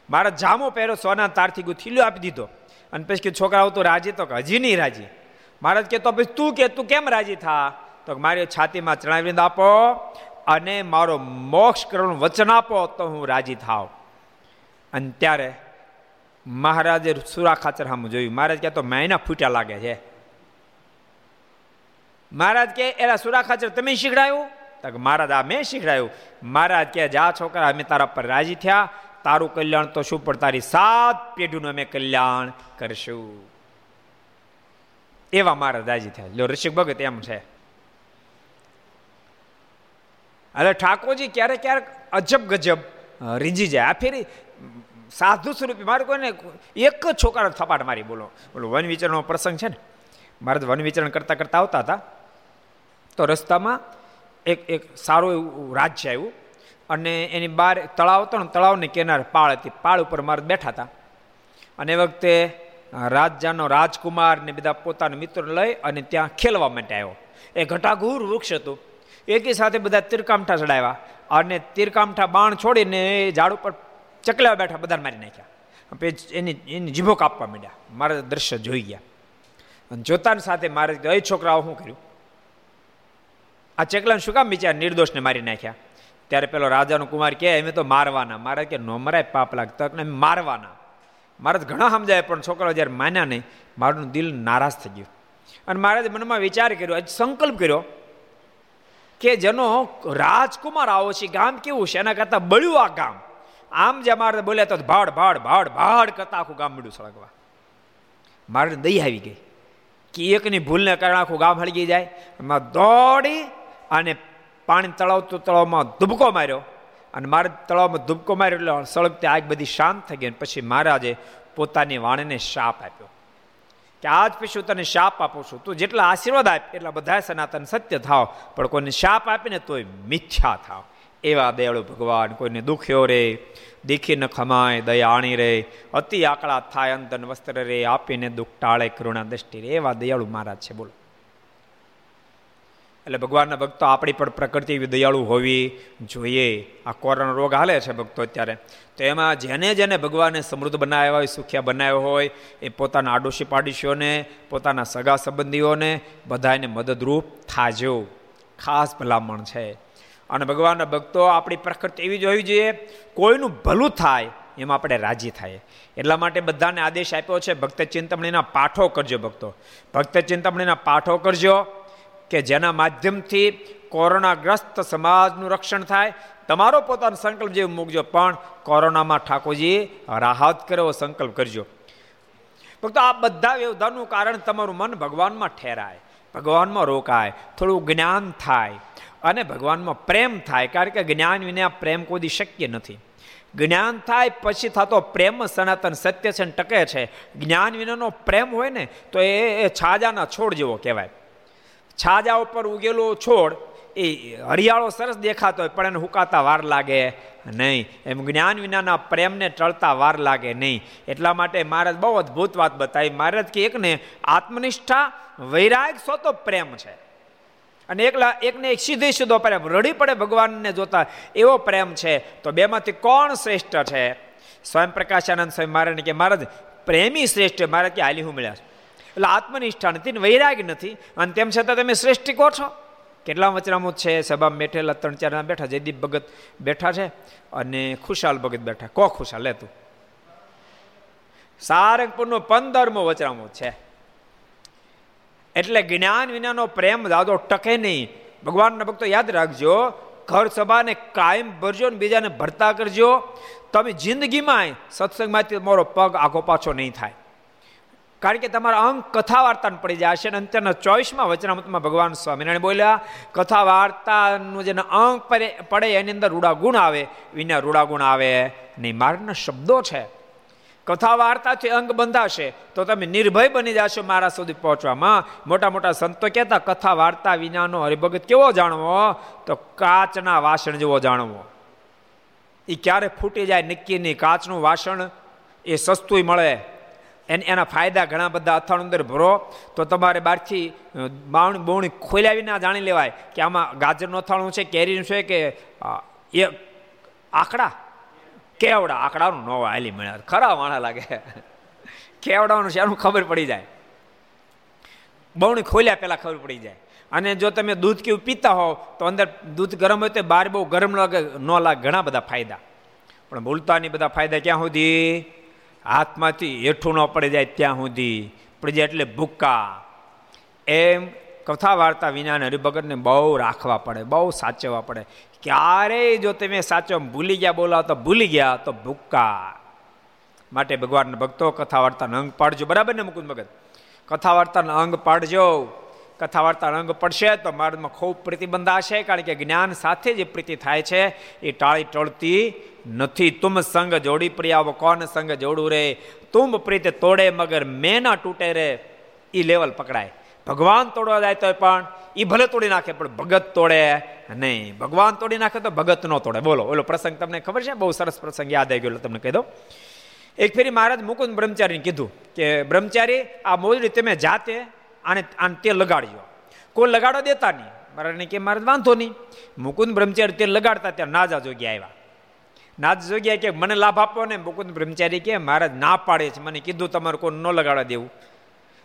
B: મારા જામો પહેરો સોના તારથી ગુથીલ્યો આપી દીધો. અને પછી કે છોકરાઓ તો રાજી? તો કે, હજી નહીં રાજી. મહારાજ કે, તો પછી તું કે, તું કેમ રાજી થા? તો મારી છાતીમાં ચણાવીને આપો અને મારો મોક્ષ કરવાનું વચન આપો તો હું રાજી થાવ. અને ત્યારે મહારાજે સુરા ખાચર સામે જોયું. મહારાજ કહે, તો મહિના ફૂટ્યા લાગે છે. મહારાજ કે એલા સુરા ખાચર તમે શીખડાયું? તો મહારાજ, આ મેં શીખડાયું. મહારાજ કે જા છોકરા, અમે તારા પર રાજી થયા. તારું કલ્યાણ તો શું? પણ તારી સાત પેઢીનું અમે કલ્યાણ કરશું. એવા મહારાજ રાજી થયા. લો, ઋષિક ભગત એમ છે. એટલે ઠાકોરજી, ક્યારેક ક્યારેક અજબ ગજબ રીંજી જાય. આ ફેરી સાધુ સ્વરૂપે, મારે કોઈને એક જ છોકરા થપાટ મારી બોલો. બોલો, વન વિચરણનો પ્રસંગ છે ને? મારે વન વિચરણ કરતાં કરતાં આવતા હતા. તો રસ્તામાં એક એક સારું એવું રાજ્ય આવ્યું અને એની બહાર તળાવ હતો ને, તળાવની કિનારે પાળ હતી. પાળ ઉપર મારે બેઠા હતા. અને એ વખતે રાજજાનો રાજકુમાર ને બધા પોતાના મિત્રો લઈ અને ત્યાં ખેલવા માટે આવ્યો. એ ઘટાઘૂર વૃક્ષ હતું. એકી સાથે બધા તીરકામઠા ચડાવ્યા અને તીરકામઠા બાણ છોડીને એ ઝાડ ઉપર ચકલાવા બેઠા બધા મારી નાખ્યા. એની એની જીભો કાપવા માંડ્યા. મારા દ્રશ્ય જોઈ ગયા. અને જોતાની સાથે મારે એ છોકરાઓ શું કર્યું? આ ચકલાને શું કામ બિચાર નિર્દોષને મારી નાખ્યા? ત્યારે પેલો રાજાનો કુમાર કહે એમ તો મારવાના. મારે કે, નો મરાય, પાપ લાગતા ને મારવાના. મારે ઘણા સમજાય, પણ છોકરાઓ જ્યારે માન્યા નહીં, મારું દિલ નારાજ થઈ ગયું. અને મહારાજે મનમાં વિચાર કર્યો સંકલ્પ કર્યો કે જેનો રાજકુમાર આવો છે, ગામ કેવું છે? એના કરતાં બળ્યું આ ગામ. આમ જે મારે બોલ્યા તો ભાડ ભાડ ભાડ ભાડ કરતા આખું ગામ મળ્યું સળગવા. મારે દઈ આવી ગઈ. કે એકની ભૂલને કારણે આખું ગામ હળગી જાય. એમાં દોડી અને પાણી તળાવતું તળાવમાં ધુબકો માર્યો. અને મારે તળાવમાં ધુબકો માર્યો એટલે સળગતી આગ બધી શાંત થઈ ગઈ પછી મહારાજે પોતાની વાણીને શાપ આપ્યો. કે આજ પછી તને શાપ આપું છું. તું જેટલા આશીર્વાદ આપ, એટલા બધા સનાતન સત્ય થાવ. પણ કોઈને શાપ આપીને તોય મિથ્યા થાવ. એવા દયાળુ ભગવાન, કોઈને દુખ્યો રે, દીખી ન ખમાય, દયાણી રે, અતિ આકળા થાય, અંતન વસ્ત્ર રે, આપીને દુઃખ ટાળે, કરુણા દ્રષ્ટિ રે, એવા દયાળુ મહારાજ છે. બોલો. એટલે ભગવાનના ભક્તો આપણી પણ પ્રકૃતિ એવી દયાળુ હોવી જોઈએ. આ કોરોના રોગ હાલે છે ભક્તો અત્યારે. તો એમાં જેને જેને ભગવાને સમૃદ્ધ બનાવ્યા હોય, સુખ્યા બનાવ્યો હોય, એ પોતાના આડોશી પાડોશીઓને, પોતાના સગા સંબંધીઓને બધાને મદદરૂપ થાજો. ખાસ ભલામણ છે. અને ભગવાનના ભક્તો આપણી પ્રકૃતિ એવી જ હોવી જોઈએ, કોઈનું ભલું થાય એમાં આપણે રાજી થાય એટલા માટે બધાને આદેશ આપ્યો છે, ભક્ત ચિંતામણીના પાઠો કરજો ભક્તો. ભક્ત ચિંતામણીના પાઠો કરજો કે જેના માધ્યમથી કોરોનાગ્રસ્ત સમાજનું રક્ષણ થાય. તમારો પોતાનો સંકલ્પ જેવું મૂકજો, પણ કોરોનામાં ઠાકોરજી રાહત કરે સંકલ્પ કરજો. ફક્ત આ બધા વ્યવધાનનું કારણ તમારું મન ભગવાનમાં ઠેરાય, ભગવાનમાં રોકાય, થોડું જ્ઞાન થાય અને ભગવાનમાં પ્રેમ થાય, કારણ કે જ્ઞાન વિના પ્રેમ કોઈ શક્ય નથી. જ્ઞાન થાય પછી થતો પ્રેમ સનાતન સત્ય છે ટકે છે. જ્ઞાન વિનાનો પ્રેમ હોય ને, તો એ છાજાના છોડ જેવો કહેવાય. છાજા ઉપર ઉગેલો છોડ, એ હરિયાળો સરસ દેખાતો હોય, પણ એને હુકાતા વાર લાગે નહીં. એમ જ્ઞાન વિનાના પ્રેમને ટળતા વાર લાગે નહીં. એટલા માટે મહારાજ બહુ અદભુત વાત બતાવી. મહારાજ કે એકને આત્મનિષ્ઠા વૈરાગ સો તો પ્રેમ છે. અને એકલા એકને એક સીધે સીધો પ્રેમ. રડી પડે ભગવાનને જોતા એવો પ્રેમ છે. તો બેમાંથી કોણ શ્રેષ્ઠ છે? સ્વયં પ્રકાશાનંદ સ્વામી મહારાજ કે, મહારાજ, પ્રેમી શ્રેષ્ઠ મારે કે, હાલી હું મળ્યા એટલે આત્મનિષ્ઠા નથી વૈરાગ નથી. અને તેમ છતાં તમે શ્રેષ્ઠ કહો છો. કેટલા વચરામો છે? સભામાં બેઠેલા ત્રણ ચાર બેઠા. જયદીપ ભગત બેઠા છે અને ખુશાલ ભગત બેઠા. કો ખુશાલ? લે તું. સારંગપુરનો પંદરમો વચરામો છે. એટલે જ્ઞાન વિનાનો પ્રેમ દાદો ટકે નહીં. ભગવાનના ભક્તો યાદ રાખજો, ઘર સભાને કાયમ ભરજો ને બીજાને ભરતા કરજો. તમે જિંદગીમાં સત્સંગમાંથી મારો પગ આખો પાછો નહીં થાય. કારણ કે તમારા અંગ કથા વાર્તાને પડી છે અને અંત્યના ચોવીસમાં વચનામતમાં ભગવાન સ્વામિનારાયણ બોલ્યા કથા વાર્તાનું જેને અંગ પડે એની અંદર રૂડા ગુણ આવે, વિના રૂડા ગુણ આવે નહીં. મારના શબ્દો છે. કથા વાર્તાથી અંગ બંધાશે તો તમે નિર્ભય બની જશો મારા સુધી પહોંચવામાં. મોટા મોટા સંતો કહેતા કથા વાર્તા વિનાનો હરિભગત કેવો જાણવો? તો કાચના વાસણ જેવો જાણવો. એ ક્યારે ફૂટી જાય નક્કી નહીં કાચનું વાસણ એ સસ્તું મળે. એને એના ફાયદા ઘણા બધા અથાણું અંદર ભરો, તો તમારે બહારથી બાવણી બોવણી વિના જાણી લેવાય કે આમાં ગાજરનું અથાણું છે, કેરીનું છે કે એ આકડા? કેવડા? આકડાનું નો હાલી મળ્યા ખરા વાણા લાગે. કેવડાનું છે, એનું ખબર પડી જાય. બહુણી ખોલ્યા પહેલાં ખબર પડી જાય. અને જો તમે દૂધ કેવું પીતા હોવ, તો અંદર દૂધ ગરમ હોય તો બહાર બહુ ગરમ લાગે, ન લાગે, ઘણા બધા ફાયદા. પણ ભૂલતાની બધા ફાયદા ક્યાં સુધી? હાથમાંથી હેઠું ન પડી જાય ત્યાં સુધી. પડી જાય એટલે ભૂક્કા. એમ કથા વાર્તા વિનાને હરિભગતને બહુ રાખવા પડે, બહુ સાચવવા પડે. ક્યારેય જો તમે સાચો ભૂલી ગયા બોલાવ તો ભૂલી ગયા તો ભૂક્કા. માટે ભગવાનના ભક્તો કથા વાર્તાનો અંગ પાડજો. બરાબર ને મુકુદ ભગત? કથા વાર્તાનો અંગ પાડજો. કથા વાર્તા અંગ પડશે તો મારામાં ખૂબ પ્રતિબંધ હશે કારણ કે જ્ઞાન સાથે જે પ્રીતિ થાય છે, એ ટાળી ટળતી નથી. તુમ સંગ જોડી પ્રિયાવો કોણ સંગ જોડું રે? તુમ પ્રીત તોડે મગર મેના તૂટે રે? એ લેવલ પકડાય. ભગવાન તોડવા જાય તો પણ એ ભલે તોડી નાખે, પણ ભગત તોડે નહીં. ભગવાન તોડી નાખે તો ભગત ન તોડે. બોલો, ઓલો પ્રસંગ તમને ખબર છે? બહુ સરસ પ્રસંગ યાદ આવી ગયો તમને કહી દો એક ફેરી મહારાજ મુકુંદ બ્રહ્મચારીને કીધું કે, બ્રહ્મચારી, આ મોજડી તમે જાતે આને આને તે લગાડજો. કોઈ લગાડો દેતા નહીં. મારાને કે, મહારાજ, વાંધો નહીં. મુકુંદ બ્રહ્મચારી તે લગાડતા ત્યાં નાજા જોગ્યા આવ્યા. નાજ જોગ્યા કે મને લાભ આપો ને, મુકુંદ બ્રહ્મચારી કે મહારાજ ના પાડે છે. મને કીધું, તમારે કોઈ ન લગાડવા દેવું.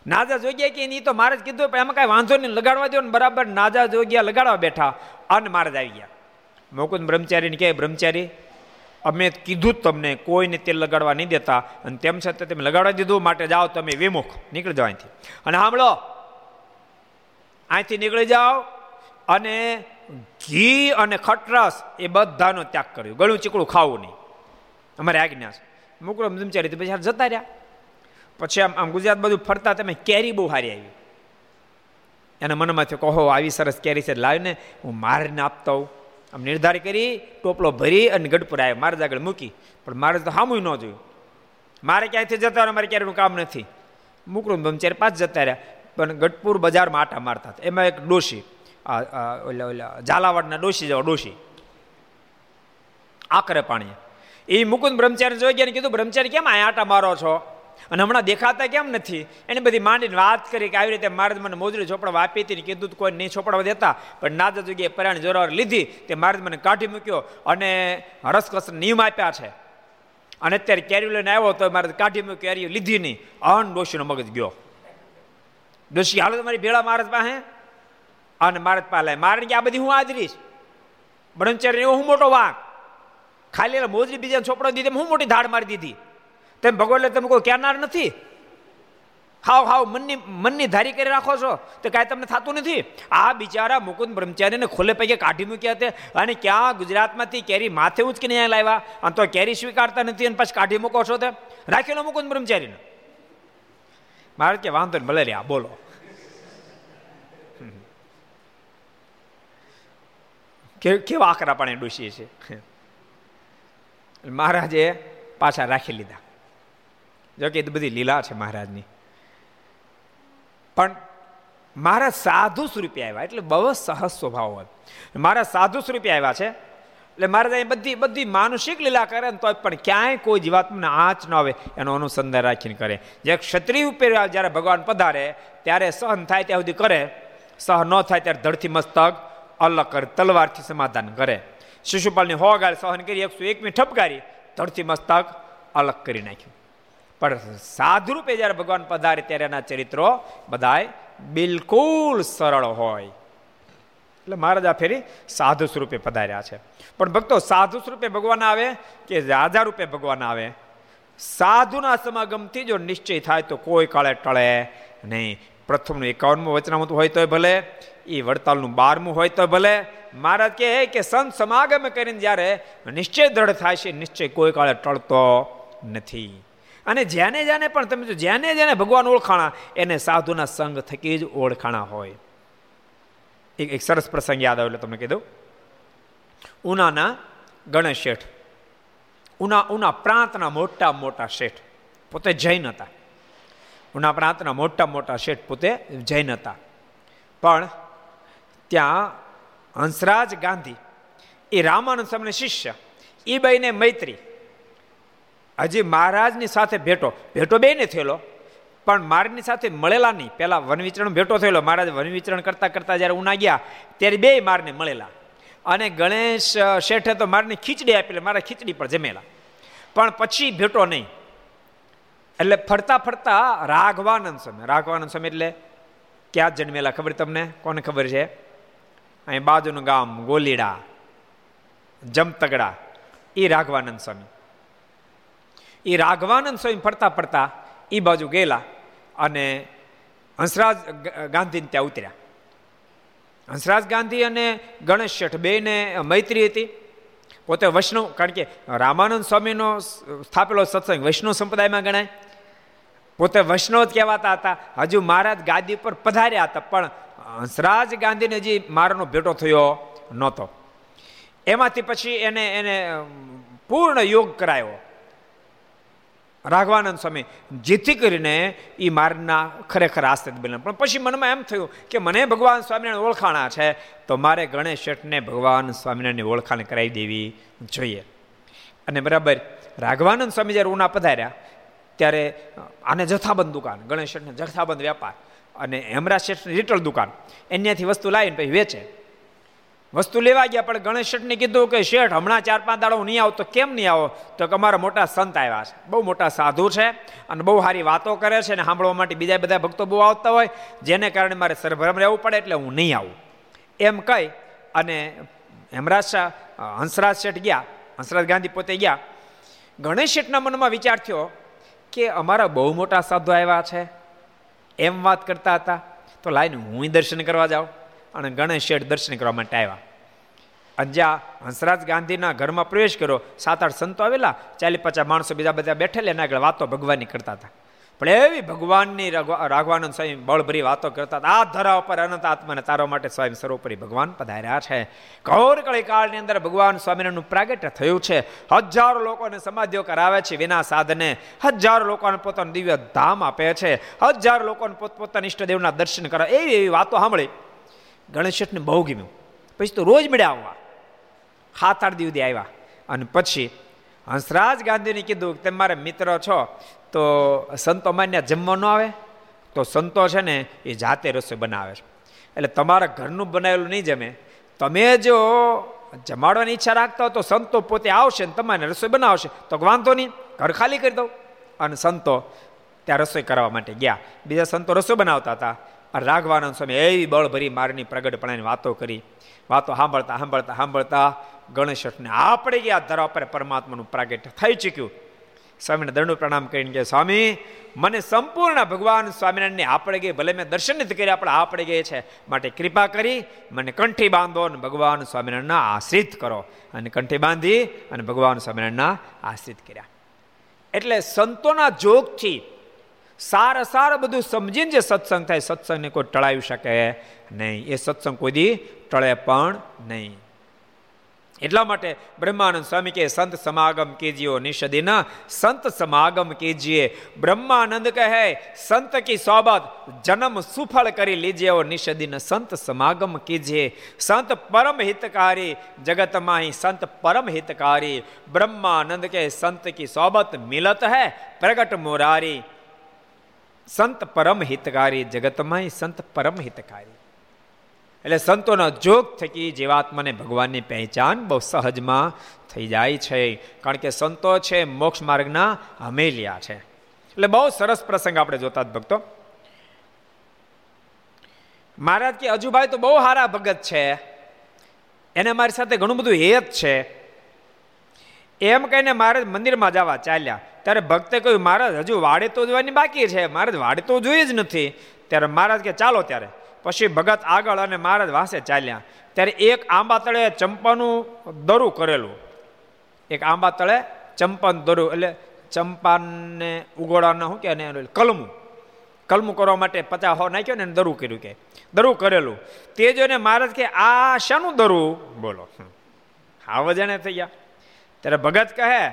B: નાજા જોગ્યા કે નહીં, તો મારે જ કીધું પણ એમાં કાંઈ વાંધો નહીં, લગાડવા દો ને. બરાબર, નાજા જોગ્યા લગાડવા બેઠા અને મહારાજ આવી ગયા. મુકુંદ બ્રહ્મચારીને કહે, બ્રહ્મચારી, અમે કીધું તમને, કોઈને તેલ લગાડવા નહીં દેતા. અને તેમ છતાં તમે લગાડવા દીધું, માટે જાઓ તમે વિમુખ. નીકળી જાઓ અહીંથી. અને સાંભળો, અહીંથી નીકળી જાઓ. અને ઘી અને ખટરસ એ બધાનો ત્યાગ કર્યો. ગળું ચીકડું ખાવું નહીં. અમારે આજ્ઞા છે. મુકડો તો પછી જતા રહ્યા. પછી આમ આમ ગુજરાત બધું ફરતા તમે કેરી બહુ સારી આવી. એના મનમાંથી કહો આવી સરસ કેરી છે, લાવીને. હું મારીને આપતા હોઉં આમ નિર્ધાર કરી, ટોપલો ભરી અને ગઢપુર આવ્યો. મારા આગળ મૂકી. પણ મારે તો સામું ન જોયું. મારે ક્યાંયથી જતા મારે ક્યારેનું કામ નથી. મુકરું બમચારી પાંચ જતા રહ્યા. પણ ગઢપુર બજારમાં આટા મારતા હતા. એમાં એક ડોશી ઓલા ઓલા, ઝાલાવાડના ડોશી જેવા ડોશી. આકરે પાણી એ મુકુંદ બ્રહ્મચારી જોઈ ગયા કીધું, બ્રહ્મચારી કેમ આ આટા મારો છો? અને હમણાં દેખાતા કેમ નથી? એને બધી માંડીને વાત કરી કે આવી રીતે મારે મને મોજરી ચોપડા આપી હતી કીધું કોઈ નહીં ચોપડવા દેતા. પણ નાજા જગ્યાએ પરાણી જોરાવર લીધી, તે મારે મને કાઢી મૂક્યો અને રસકસ નિયમ આપ્યા છે. અને અત્યારે કેરી લઈને આવ્યો તો મારે કાઢી મૂક્યો કેરી લીધી નહીં. અન ડોશીનો મગજ ગયો. ડોશી, હાલો તમારી ભેળા મહારાજ પાસે. અને મારા પાલે મારે કે આ બધી હું આદરીશ. બ્રહ્મચર્ય એવો હું મોટો વાંક. ખાલી મોજરી બીજા છોપડો દીધી હું મોટી ધાડ મારી દીધી. તેમ ભગવાન તમે કોઈ કહેનાર નથી. હાવ હાવ મનની મનની ધારી કરી રાખો છો. તો કાંઈ તમને થતું નથી? આ બિચારા મુકુંદ બ્રહ્મચારીને ખુલ્લે પૈકી કાઢી મૂક્યા હતા અને ક્યાં ગુજરાતમાંથી કેરી માથે ઉચકીને અહીંયા લાવ્યા? અને તો કેરી સ્વીકારતા નથી અને પછી કાઢી મૂકો છો તે. રાખેલો મુકુંદ બ્રહ્મચારીને? મારે કે વાંધો ને ભલે બોલો. કેવા આકરા પાણી ડૂસીએ છે? મહારાજે પાછા રાખી લીધા. જોકે એ બધી લીલા છે મહારાજની. પણ મારા સાધુ સ્વરૂપે આવ્યા, એટલે બહુ સહજ સ્વભાવ હોય. મારા સાધુ સ્વરૂપે આવ્યા છે, એટલે મહારાજ બધી બધી માનુષિક લીલા કરે ને તો પણ ક્યાંય કોઈ જીવાત્માને આંચ ન આવે એનો અનુસંધાન રાખીને કરે. જે ક્ષત્રિય ઉપર જ્યારે ભગવાન પધારે, ત્યારે સહન થાય ત્યાં સુધી કરે સહ ન થાય ત્યારે ધડથી મસ્તક અલગ કરે, તલવારથી સમાધાન કરે. શિશુપાલની હો ગાળ સહન કરી, એકસો એકમી ઠપકારી ધરતી મસ્તક અલગ કરી નાખ્યું. પણ સાધુરૂપે જ્યારે ભગવાન પધારે ત્યારે એના ચરિત્રો બધાય બિલકુલ સરળ હોય. એટલે મહારાજા ફેરી સાધુ સ્વરૂપે પધાર્યા છે. પણ ભક્તો, સાધુ સ્વરૂપે ભગવાન આવે કે રાજા રૂપે ભગવાન આવે? સાધુના સમાગમથી જો નિશ્ચય થાય તો કોઈ કાળે ટળે નહીં. પ્રથમનું એકાવનમું વચનામતું હોય તોય ભલે. એ વડતાલનું બારમું હોય તો ભલે. મહારાજ કહે કે સંત સમાગમ કરીને જ્યારે નિશ્ચય દ્રઢ થાય છે, નિશ્ચય કોઈ કાળે ટળતો નથી. અને જેને જેને પણ તમે જો જેને જેને ભગવાન ઓળખાણા, એને સાધુના સંગ થકી જ ઓળખાણા હોય. એક એક સરસ પ્રસંગ યાદ આવે એટલે તમને કીધું ઉનાના ગણેશ શેઠ. ઉના ઉના પ્રાંતના મોટા મોટા શેઠ પોતે જૈન હતા. ઉના પ્રાંતના મોટા મોટા શેઠ પોતે જૈન હતા. પણ ત્યાં હંસરાજ ગાંધી, એ રામાનંદ સ્વામીના શિષ્ય, એ બેને મૈત્રી. હજી મહારાજની સાથે ભેટો ભેટો બે ને થયેલો, પણ મારની સાથે મળેલા નહીં. પહેલાં વન વિચરણ ભેટો થયેલો, મહારાજ વન વિચરણ કરતાં કરતાં જ્યારે ઉના ગયા ત્યારે બે મારને મળેલા. અને ગણેશ શેઠે તો મારની ખીચડી આપેલી મારા ખીચડી પર જમેલા. પણ પછી ભેટો નહીં. એટલે ફરતા ફરતા રાઘવાનંદ સમય રાઘવાનંદ સમય એટલે ક્યાં જન્મેલા ખબર તમને? કોને ખબર છે? અહીં બાજુનું ગામ ગોલીડા, જમતગડા. એ રાઘવાનંદ સ્વામી. એ રાઘવાનંદ સ્વામી ફરતા ફરતા એ બાજુ ગયેલા અને હંસરાજ ગાંધીને ત્યાં ઉતર્યા. હંસરાજ ગાંધી અને ગણેશ શેઠ બેને મૈત્રી હતી. પોતે વૈષ્ણવ, કારણ કે રામાનંદ સ્વામીનો સ્થાપેલો સત્સંગ વૈષ્ણવ સંપ્રદાયમાં ગણાય. પોતે વૈષ્ણવ જ કહેવાતા હતા. હજુ મહારાજ ગાદી પર પધાર્યા હતા, પણ હંસરાજ ગાંધીને જે મારનો ભેટો થયો નહોતો. એમાંથી પછી એને એને પૂર્ણ યોગ કરાયો. રાઘવાનંદ સ્વામી, જેથી કરીને એ મારના ખરેખર આસ્તિત બને પણ પછી મનમાં એમ થયું કે મને ભગવાન સ્વામિનારાયણ ઓળખાણા છે, તો મારે ગણેશ શેઠને ભગવાન સ્વામિનારાયણની ઓળખાણ કરાવી દેવી જોઈએ. અને બરાબર, રાઘવાનંદ સ્વામી જ્યારે ઉના પધાર્યા, ત્યારે આને જથ્થાબંધ દુકાન ગણેશ શેઠને જથ્થાબંધ વ્યાપાર અને હેમરાજ શેઠની રિટેલ દુકાન. એનાથી વસ્તુ લાવીને પછી વેચે. વસ્તુ લેવા ગયા, પણ ગણેશ શેઠને કીધું કે, શેઠ, હમણાં ચાર પાંચ દાડો નહીં આવો તો કેમ નહીં આવો? તો અમારા મોટા સંત આવ્યા છે. બહુ મોટા સાધુ છે અને બહુ સારી વાતો કરે છે અને સાંભળવા માટે બીજા બધા ભક્તો બહુ આવતા હોય. જેને કારણે મારે સરભરમ રહેવું પડે એટલે હું નહીં આવું. એમ કહી અને હેમરાજ શાહ, હંસરાજ શેઠ ગયા. હંસરાજ ગાંધી પોતે ગયા. ગણેશ શેઠના મનમાં વિચાર થયો કે, અમારા બહુ મોટા સાધુ આવ્યા છે. એમ વાત કરતા હતા, તો લાઈને હું દર્શન કરવા જાઉં અને ગણેશ શેઠ દર્શન કરવા માટે આવ્યા. અને હંસરાજ ગાંધીના ઘરમાં પ્રવેશ કર્યો, સાત આઠ સંતો આવેલા, ચાલી પચાસ માણસો બીજા બધા બેઠેલા, એના આગળ વાતો ભગવાનની કરતા હતા. પણ એવી ભગવાનની રાઘવાનંદ સ્વામી બળભરી વાતો કરતા આ ધરા ઉપર અનંત આત્માને તારવા માટે સ્વયં સર્વોપરી ભગવાન પધાર્યા છે. કૌર કળી કાળની અંદર ભગવાન સ્વામિનારાયણનું પ્રાગટ્ય થયું છે. હજારો લોકોને સમાધિઓ કરાવે છે વિના સાધને. હજારો લોકોને પોતાનું દિવ્ય ધામ આપે છે. હજારો લોકોને પોતપોતાના ઈષ્ટદેવના દર્શન કરે. એવી એવી વાતો સાંભળી. ગણેશને બહુ ગમ્યું. પછી તો રોજ મળ્યા આવવા. હાથ આઠ દિવસે આવ્યા. અને પછી હંસરાજ ગાંધીને કીધું તમે મારા મિત્ર છો. તો સંતો માન્ય જમવા ન આવે? તો સંતો છે ને એ જાતે રસોઈ બનાવે છે. એટલે તમારા ઘરનું બનાવેલું નહીં જમે. તમે જો જમાડવાની ઈચ્છા રાખતા હો તો સંતો પોતે આવશે ને તમારે રસોઈ બનાવશે. તો વાંધો નહીં, ઘર ખાલી કરી દઉં. અને સંતો ત્યાં રસોઈ કરવા માટે ગયા. બીજા સંતો રસોઈ બનાવતા હતા. રાઘવાનંદ સ્વામી એવી બળભરી મારની પ્રગટપણાની વાતો કરી. વાતો સાંભળતા સાંભળતા સાંભળતા ગણેશ આપણે ગયા ધરા પર પરમાત્માનું પ્રાગટ્ય થઈ ચૂક્યું. સ્વામીને દંડ પ્રણામ કરીને કે, સ્વામી, મને સંપૂર્ણ ભગવાન સ્વામિનારાયણની આપણે ગઈ, ભલે મેં દર્શન નથી કર્યા આપણે આપણે ગઈ છે. માટે કૃપા કરી મને કંઠી બાંધો અને ભગવાન સ્વામિનારાયણના આશ્રિત કરો. અને કંઠી બાંધી અને ભગવાન સ્વામિનારાયણના આશ્રિત કર્યા. એટલે સંતોના જોગથી સાર સાર બધું સમજીને જે સત્સંગ થાય, સત્સંગને કોઈ ટળાવી શકે નહીં. એ સત્સંગ કોઈ ટળે પણ નહીં. એટલા માટે બ્રહ્માનંદ સ્વામી કે સંત સમાગમ કીજીઓ નિષદિના, સંત સમાગમ કીજીએ બ્રહ્માનંદ કહે, સંત કી સોબત જન્મ સુફળ કરી લીજે નિષદિન, સંત સમાગમ કીજીએ. સંત પરમ હિતકારી જગતમાં સંત પરમ હિતકારી. બ્રહ્માનંદ કે સંત કી સોબત મિલત હૈ પ્રગટ મોરારી. સંત પરમ હિતકારી જગતમાં સંત પરમ હિતકારી. એટલે સંતોના જોગ થકી જીવાત્માને ભગવાનની પહેચાન બહુ સહજમાં થઈ જાય છે. કારણ કે સંતો છે, મોક્ષ માર્ગના હમેલિયા છે. એટલે બહુ સરસ પ્રસંગ આપણે જોતા જ ભક્તો. મહારાજ કે, અજુભાઈ, તો બહુ સારા ભગત છે. એને મારી સાથે ઘણું બધું હેત છે. એમ કહીને મારે મંદિરમાં જવા ચાલ્યા. ત્યારે ભક્તે કહ્યું, મહારાજ, હજુ વાડે તો જોવાની બાકી છે. મહારાજ, વાડે તો જોઈએ જ નથી. ત્યારે મહારાજ કે, ચાલો ત્યારે. પછી ભગત આગળ અને મહારાજ વાસે ચાલ્યા. ત્યારે એક આંબા તળે ચંપાનું દરું કરેલું. એક આંબા તળે ચંપાનું દરું એટલે ચંપાને ઉગોળાના શું કે કલમું. કલમું કરવા માટે પચાસ હો નાખ્યો ને દરું કર્યું કે. દરું કરેલું. તે જોઈને મહારાજ કે આ શાનું દરું? બોલો. આવ જાણે થઈ ગયા. ત્યારે ભગત કહે,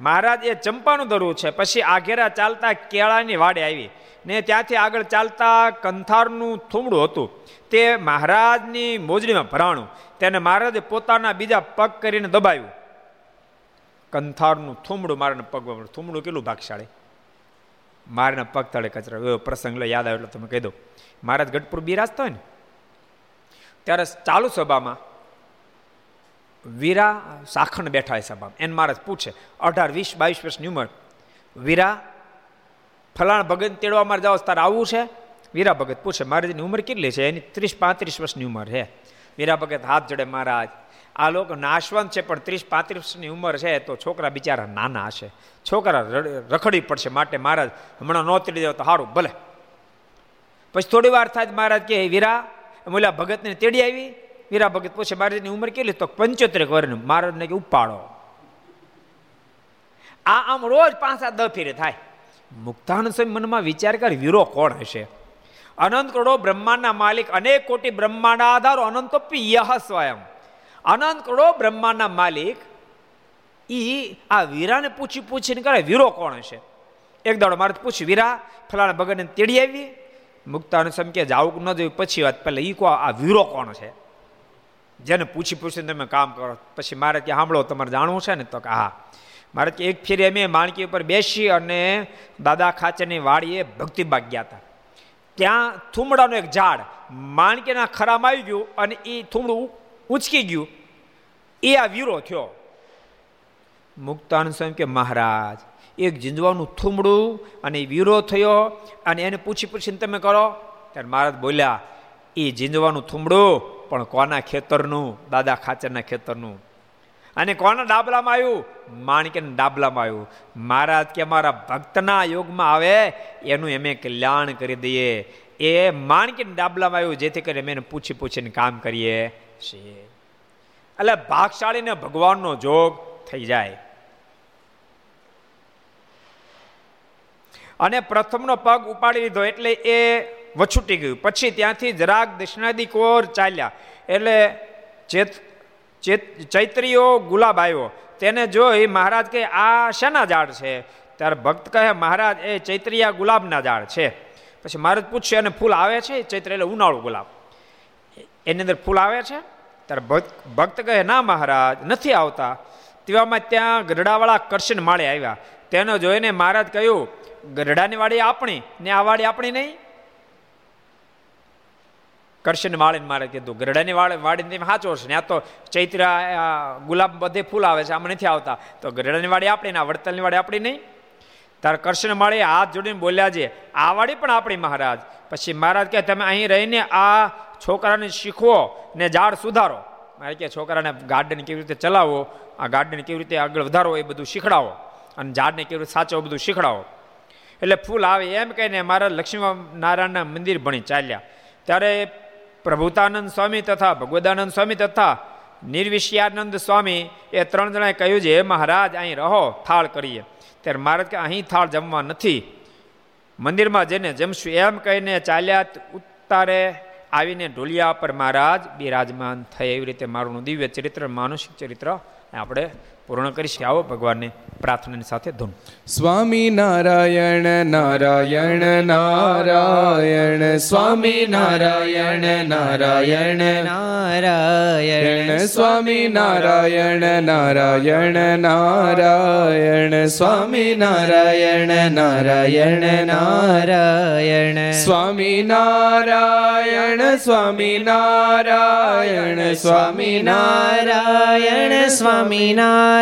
B: મહારાજ, એ ચંપાનું દરવું છે. પછી આઘેરા ચાલતા કેળાની વાડે આવી. ને ત્યાંથી આગળ ચાલતા કંથારનું થુમડું હતું. તે મહારાજની મોજડીમાં ભરાણું. તેને મહારાજે પોતાના બીજા પગ કરીને દબાવ્યું. કંથારનું થુમડું મારાના પગમાં થુમડું કેટલું ભાગશાળી. મારાના પગ તળે કચરા. એવો પ્રસંગ યાદ આવ્યો એટલે તમે કહી દો. મહારાજ ગઢપુર બિરાજતા હોય ને, ત્યારે ચાલુ સભામાં વીરા સાખણ બેઠા એ સભામાં. એને મહારાજ પૂછે, અઢાર, વીસ, બાવીસ વર્ષની ઉંમર. વીરા ફલાણ ભગત તેડવા મારે જાઓ તારે આવવું છે? વીરા ભગત પૂછે મહારાજની ઉંમર કેટલી છે? એની ત્રીસ પાંત્રીસ વર્ષની ઉંમર છે. વીરા ભગત હાથ જોડે, મહારાજ, આ લોકો નાશવંત છે, પણ ત્રીસ પાંત્રીસની ઉંમર છે, તો છોકરા બિચારા નાના હશે છોકરા રખડી પડશે માટે, મહારાજ, હમણાં નો તેડી દેવા તો સારું ભલે. પછી થોડી વાર થાય મહારાજ કે વીરા ઓલા ભગતને તેડી આવી? વીરા ભગત પૂછે મહારાજની ઉંમર કેટલી? તો પંચોતેર વર્ષની, મહારાજને કે ઉપાડો. આ આમ રોજ પાંચ સાત દ ફેરે થાય. મુક્તાનંદ સ્વામી મનમાં વિચાર કર, વીરો કોણ હશે? અનંત કરોડો બ્રહ્માંડના માલિક, અનેક કોટી બ્રહ્માંડ આધારો, અનંતો યહ સ્વયં. અનંત કરોડો બ્રહ્માંડના માલિક, ઈ આ વીરાને પૂછી પૂછીને કરે વીરો કોણ હશે? એક દાડો મારે પૂછ્યું, વીરા, ફલાણા ભગતને તેડી આવી? મુક્તાનું સમ કે જાવું ન જોયું, પછી વાત પહેલાં ઈ કો આ વીરો કોણ છે? જેને પૂછી પૂછીને તમે કામ કરો, પછી મારે ત્યાં સાંભળો, તમારે જાણવું છે ને? તો કે હા. મારે એક ફેરી અમે માણકી ઉપર બેસી અને દાદા ખાચરની વાડીએ ભક્તિબાગ ગયા હતા. ત્યાં થુમડાનું એક ઝાડ માણકીના ખરામાં આવી ગયું અને એ થુમડું ઉંચકી ગયું. એ આ વીરો થયો. મુક્તાન સ્વામી કે, મહારાજ, એક જીંજવાનું થુમડું અને વીરો થયો અને એને પૂછી પૂછીને તમે કરો. ત્યારે મહારાજ બોલ્યા એ જીંજવાનું થુમડું, પણ કોના ખેતરનું? દાદા ખાચરના ખેતરનું? અને કોના ડાબલામાં આવ્યું? માણિકના ડાબલામાં આવ્યું. મહારાજ કે મારા ભક્તના યોગમાં આવે, એનું એમે કલ્યાણ કરી દઈએ. એ માણકીના ડાબલામાં આવ્યું, જેથી કરી અમે પૂછી પૂછીને કામ કરીએ. છીએ એટલે ભાગશાળીને ભગવાનનો જોગ થઈ જાય. અને પ્રથમનો પગ ઉપાડી લીધો એટલે એ વછૂટી ગયું. પછી ત્યાંથી જરાક દક્ષિણાદી કોર ચાલ્યા. એટલે ચેત ચૈત્રીઓ ગુલાબ આવ્યો. તેને જોઈ મહારાજ કહે, આ શેના ઝાડ છે? ત્યારે ભક્ત કહે, મહારાજ, એ ચૈત્રિયા ગુલાબના ઝાડ છે. પછી મહારાજ પૂછશે અને ફૂલ આવે છે? ચૈત્ર એટલે ઉનાળુ ગુલાબ. એની અંદર ફૂલ આવે છે? ત્યારે ભક્ત કહે, ના મહારાજ, નથી આવતા. તેવામાં ત્યાં ગરડાવાળા કરશન માળે આવ્યા. તેને જોઈને મહારાજ કહ્યું ગરડાની વાડી આપણી ને આ વાડી આપણી નહીં? કરશન માળીને મારે કીધું, ગરડાની વાળ તમે સાચો છે ને? આ તો ચૈત્ર ગુલાબ બધે ફૂલ આવે છે, આમાં નથી આવતા. તો ગરડાની વાડી આપણી ના વડતલની વાડી આપણી નહીં? તાર કરશન માળી હાથ જોડીને બોલ્યા છે, આ વાળી પણ આપણી મહારાજ. પછી મહારાજ કહે, તમે અહીં રહીને આ છોકરાને શીખવો ને ઝાડ સુધારો. મારે કે છોકરાને ગાર્ડન કેવી રીતે ચલાવો, આ ગાર્ડન કેવી રીતે આગળ વધારો એ બધું શીખડાવો અને ઝાડને કેવી રીતે સાચવો બધું શીખડાવો. એટલે ફૂલ આવે એમ કહીને મારા લક્ષ્મી નારાયણના મંદિર ભણી ચાલ્યા. ત્યારે પ્રભુતાનંદ સ્વામી તથા ભગવદાનંદ સ્વામી તથા નિર્વિષ્યાનંદ સ્વામી એ ત્રણ જણાએ કહ્યું છે મહારાજ, અહીં રહો, થાળ કરીએ. ત્યારે મહારાજ કે, અહીં થાળ જમવા નથી. મંદિરમાં જઈને જમશું એમ કહીને ચાલ્યા ઉતારે આવીને ઢોલિયા પર, મહારાજ, બિરાજમાન થાય એવી રીતે મારું દિવ્ય ચરિત્ર, માનુષિક ચરિત્ર આપણે પૂર્ણ કરીશું. આવો ભગવાનને પ્રાર્થનાની સાથે ધૂન.
A: સ્વામી નારાયણ નારાયણ નારાયણ. સ્વામી નારાયણ નારાયણ. નારાયણ. સ્વામી નારાયણ નારાયણ નારાયણ. સ્વામી નારાયણ નારાયણ નારાયણ. સ્વામી નારાયણ સ્વામી નારાયણ. સ્વામી નારાયણ સ્વામી નારાયણ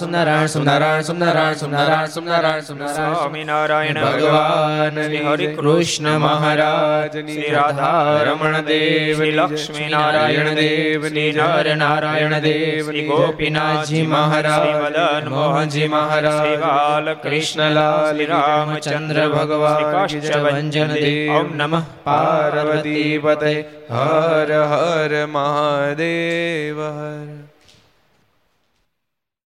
A: સોમનારાયણ સુનારાયણ સુનારાયણ સુનારાયણ સોમનારાયણ
B: સ્વામિનારાયણ
A: ભગવાન
B: શ્રી
A: હરિ કૃષ્ણ મહારાજ શ્રી રાધા રમણ દેવ
B: લક્ષ્મી નારાયણ દેવ
A: શ્રી નર નારાયણ દેવ
B: શ્રી ગોપીનાથજી
A: મહારાજ
B: મદન
A: મોહનજી મહારાજ
B: શ્રી બાલકૃષ્ણ
A: કૃષ્ણલાલ
B: રામચંદ્ર ભગવાન દેવ ઓમ નમઃ
A: પાર્વતી પતે હર હર મહાદેવ હર